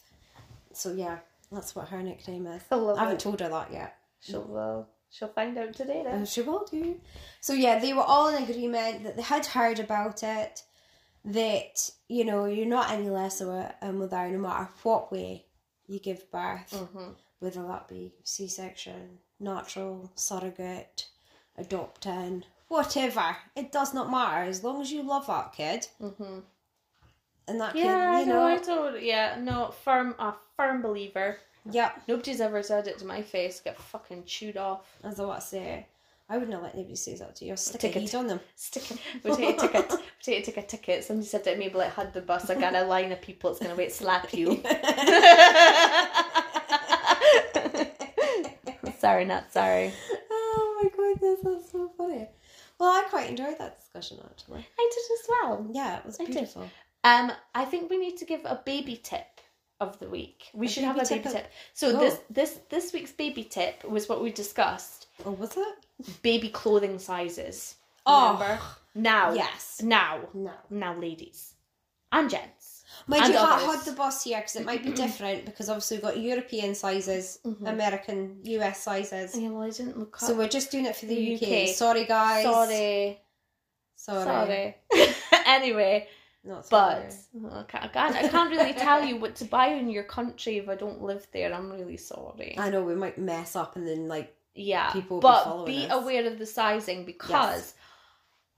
So yeah, that's what her nickname is. I I haven't it. told her that yet. She'll she'll find out today then. And she will do. So yeah, they were all in agreement that they had heard about it, that, you know, you're not any less of a, a mother no matter what way you give birth, Mm-hmm. whether that be C section, natural, surrogate, adopting, whatever. It does not matter as long as you love that kid Mm-hmm. And that Yeah, kid, you no, I know. told. Yeah, no, firm, a firm believer. Yeah. Nobody's ever said it to my face. Get fucking chewed off. as I want to say. I wouldn't let anybody say that to you. Stick a Take it. on them. Stick it. We take a ticket. We take, take a ticket. Somebody said to me, "But like, had the bus. I got a line of people. It's gonna wait slap you." sorry, not sorry. Oh my goodness, that's so funny. Well, I quite enjoyed that discussion actually. I did as well. Yeah, it was I did. Um, I think we need to give a baby tip of the week. We A should have a baby tip tip. So Oh. this this this week's baby tip was what we discussed: Oh, was it? baby clothing sizes. Oh. Remember? Now, Yes. now, No. now, ladies and gents. Mind And you, others. had the boss here because it might be different because obviously we've got European sizes, Mhm. American, US sizes. Yeah, well, I didn't look up. So we're just doing it for the, The UK. UK. Sorry, guys. sorry, Sorry. sorry. anyway, Not but. Oh, I can't, I can't, I can't really tell you what to buy in your country if I don't live there. I'm really sorry. I know we might mess up and then like Yeah, people will be but be us. aware of the sizing because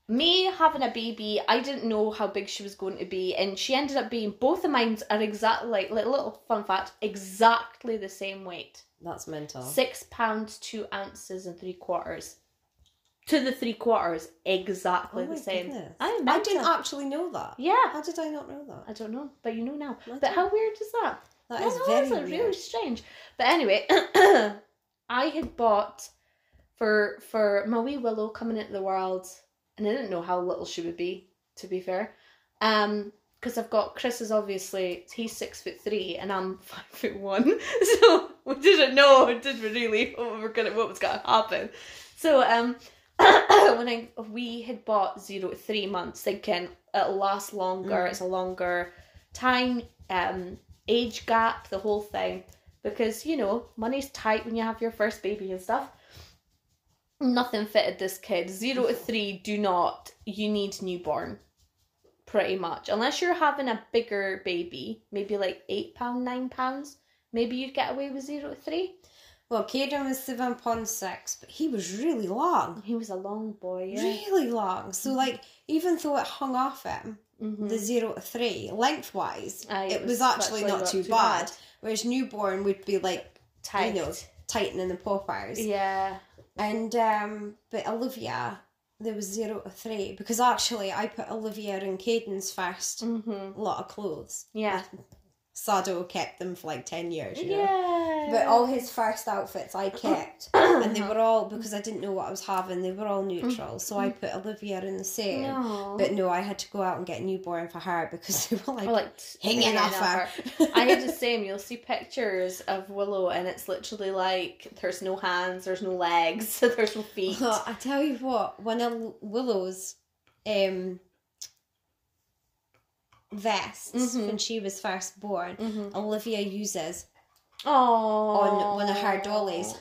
me having a baby, I didn't know how big she was going to be, and she ended up being both of mine are exactly like little fun fact, exactly the same weight, that's mental. six pounds two ounces and three quarters. To the three quarters, exactly Oh the same. goodness. I'm I didn't actually know that. Yeah, How did I not know that? I don't know, but you know now. But how weird is that? That I is know, very weird. really strange. But anyway, I had bought for for my wee Willow coming into the world, and I didn't know how little she would be. To be fair, um, because I've got Chris is obviously he's six foot three and I'm five foot one, so we didn't know did we really what we were gonna what was gonna happen. So um. when I we had bought zero to three months, thinking it'll last longer, Mm. it's a longer time, um, age gap, the whole thing. Because, you know, money's tight when you have your first baby and stuff. Nothing fitted this kid. Zero to three, do not. You need newborn. Pretty much. Unless you're having a bigger baby, maybe like eight pound, nine pounds, maybe you'd get away with zero to three. Well, Caden was seven pound six, but he was really long. He was a long boy, yeah. Really long. So like even though it hung off him, Mm-hmm. the zero to three, lengthwise, Aye, it, was, actually not too bad. Whereas newborn would be like Tight. you know tightening the poppers. Yeah. And um but Olivia there was zero to three because actually I put Olivia in Caden's first Mm-hmm. lot of clothes. Yeah. Sado kept them for like ten years, you know. Yeah. But all his first outfits I kept, and they were all because I didn't know what I was having. They were all neutral, so I put Olivia in the same. No. But no, I had to go out and get a newborn for her because they were like, Or like hanging off her. I had the same. You'll see pictures of Willow, and it's literally like there's no hands, there's no legs, there's no feet. Well, I tell you what, one of Willow's um, vests Mhm. when she was first born, Mm-hmm. Olivia uses, Oh, On one of her dollies.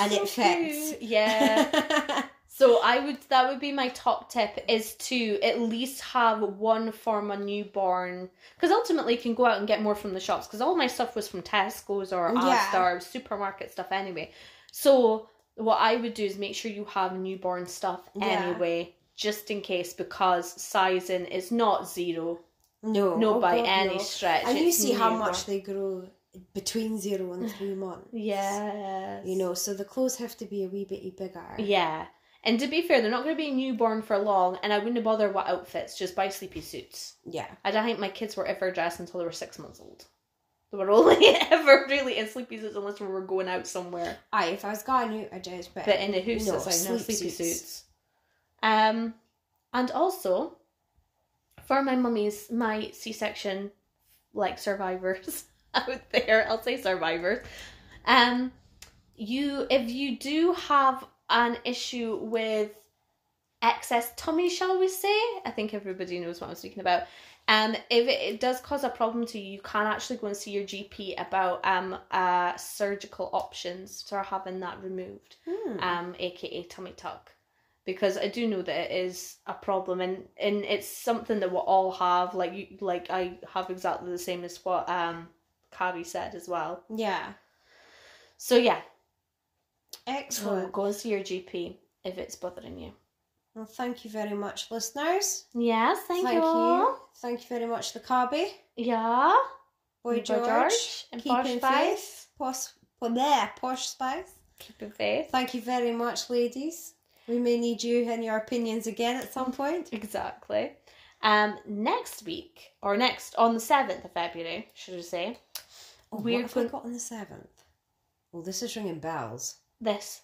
and it fits. Yeah. So I would that would be my top tip is to at least have one for of newborn because ultimately you can go out and get more from the shops because all my stuff was from Tesco's or Yeah. Asda or supermarket stuff anyway. So what I would do is make sure you have newborn stuff Yeah. anyway, just in case because sizing is not zero, no, no oh by God, any no. stretch. And you see how much they grow between zero and three months. yeah, You know, so the clothes have to be a wee bit bigger. Yeah. And to be fair, they're not going to be newborn for long, and I wouldn't bother what outfits, just buy sleepy suits. Yeah. I don't think my kids were ever dressed until they were six months old. They were only ever really in sleepy suits unless we were going out somewhere. Aye, if I was going out, I did, but, But in the house, no, it's like no sleepy suits. suits. Um, and also, for my mummies, my C-section, like survivors out there, I'll say survivors. Um, you if you do have an issue with excess tummy, shall we say? I think everybody knows what I'm speaking about. Um, if it, it does cause a problem to you, you can actually go and see your GP about um uh surgical options for having that removed, Hmm. um, aka tummy tuck, because I do know that it is a problem and and it's something that we'll all have. Like you, like I have exactly the same as what um Carrie said as well. Yeah. So yeah, so Excellent. go and see your GP if it's bothering you. Well, thank you very much, listeners. Yes, thank, Thank you. you. Thank you very much, the Carby. Yeah. Boy George. George and Posh Keeping Spice. faith. Posh, well, there, Posh Spice. Keep it faith. Thank you very much, ladies. We may need you and your opinions again at some point. Exactly. Um, next week or next on the seventh of February, should I say? Oh, We're what have I got on the seventh? Well, this is ringing bells. This.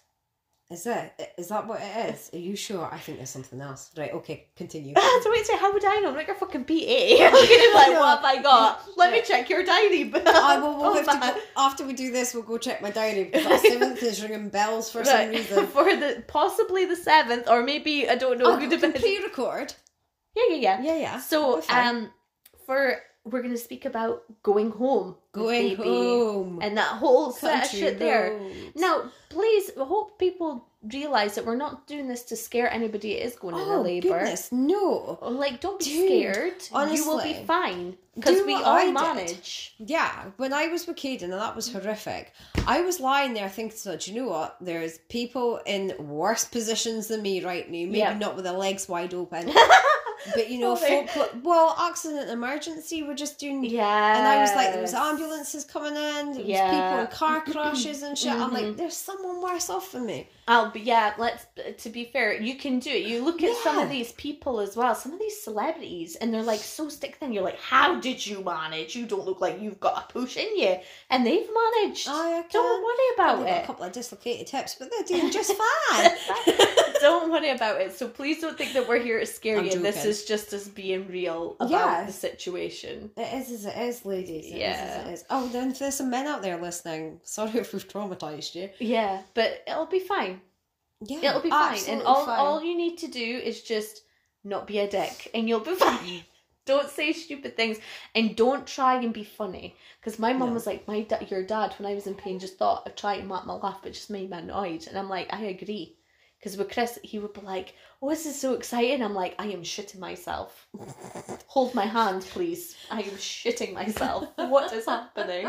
Is that is that what it is? Are you sure? I think there's something else. Right. Okay. Continue. so wait, say how would I know? I'm like your fucking PA. I'm gonna be like, what have I got? Let me check your diary. I will. We'll have to go, after we do this. We'll go check my diary because that seventh is ringing bells for some Right. reason. For the possibly the seventh, or maybe I don't know. Oh, could can have been- pre-record? Yeah, yeah, yeah. Yeah, yeah. So, We're fine. um, for we're gonna speak about going home, going home and that whole set of shit there. Now, please, I hope people realize that we're not doing this to scare anybody that is going into Oh labour. goodness, no. Like, don't be Dude, scared. you will be fine because we all I did. manage. Yeah, when I was with Caden, and that was horrific. I was lying there thinking, so, do you know what? There's people in worse positions than me right now. Maybe Yeah. not with their legs wide open. but you know, Sorry. folk, well, accident emergency, we're just doing. Yeah. And I was like, there was ambulances coming in, there was Yeah. people in car crashes and shit. I'm Mhm. like, there's someone worse off than me. Oh, but yeah, let's. To be fair, you can do it. You look at some of these people as well, some of these celebrities, and they're like so stick thin. You're like, how did you manage? You don't look like you've got a push in you, and they've managed. I. Don't worry about Probably got a couple of dislocated hips, but they're doing just fine. don't worry about it. So please don't think that we're here to scare I'm you. This is just us being real about Yeah. the situation. It is as it is, ladies. It is Yeah. as it is. Oh, then if there's some men out there listening, sorry if we've traumatized you. Yeah, but it'll be fine. Yeah, It'll be fine. And all fine. all you need to do is just not be a dick, and you'll be fine. don't say stupid things, and don't try and be funny. Because my mum No. was like, "My da- your dad, when I was in pain, just thought of trying to make me laugh, but just made me annoyed." And I'm like, I agree. Because with Chris, he would be like, "Oh, this is so exciting!" I'm like, "I am shitting myself. Hold my hand, please. I am shitting myself. What is happening?"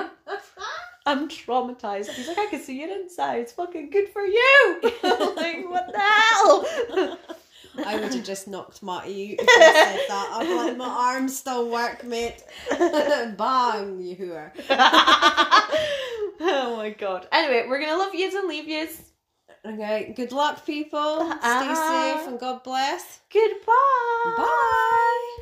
I'm traumatized. He's like, I can see it inside. It's Fucking good for you. I'm like, what the hell? I would have just knocked Matty out if you said that. I'm like, my arms still work, mate. Bang, you whore. oh my god. Anyway, we're gonna love yous and leave yous. Okay, good luck, people. Stay Ah. safe and God bless. Goodbye. Bye.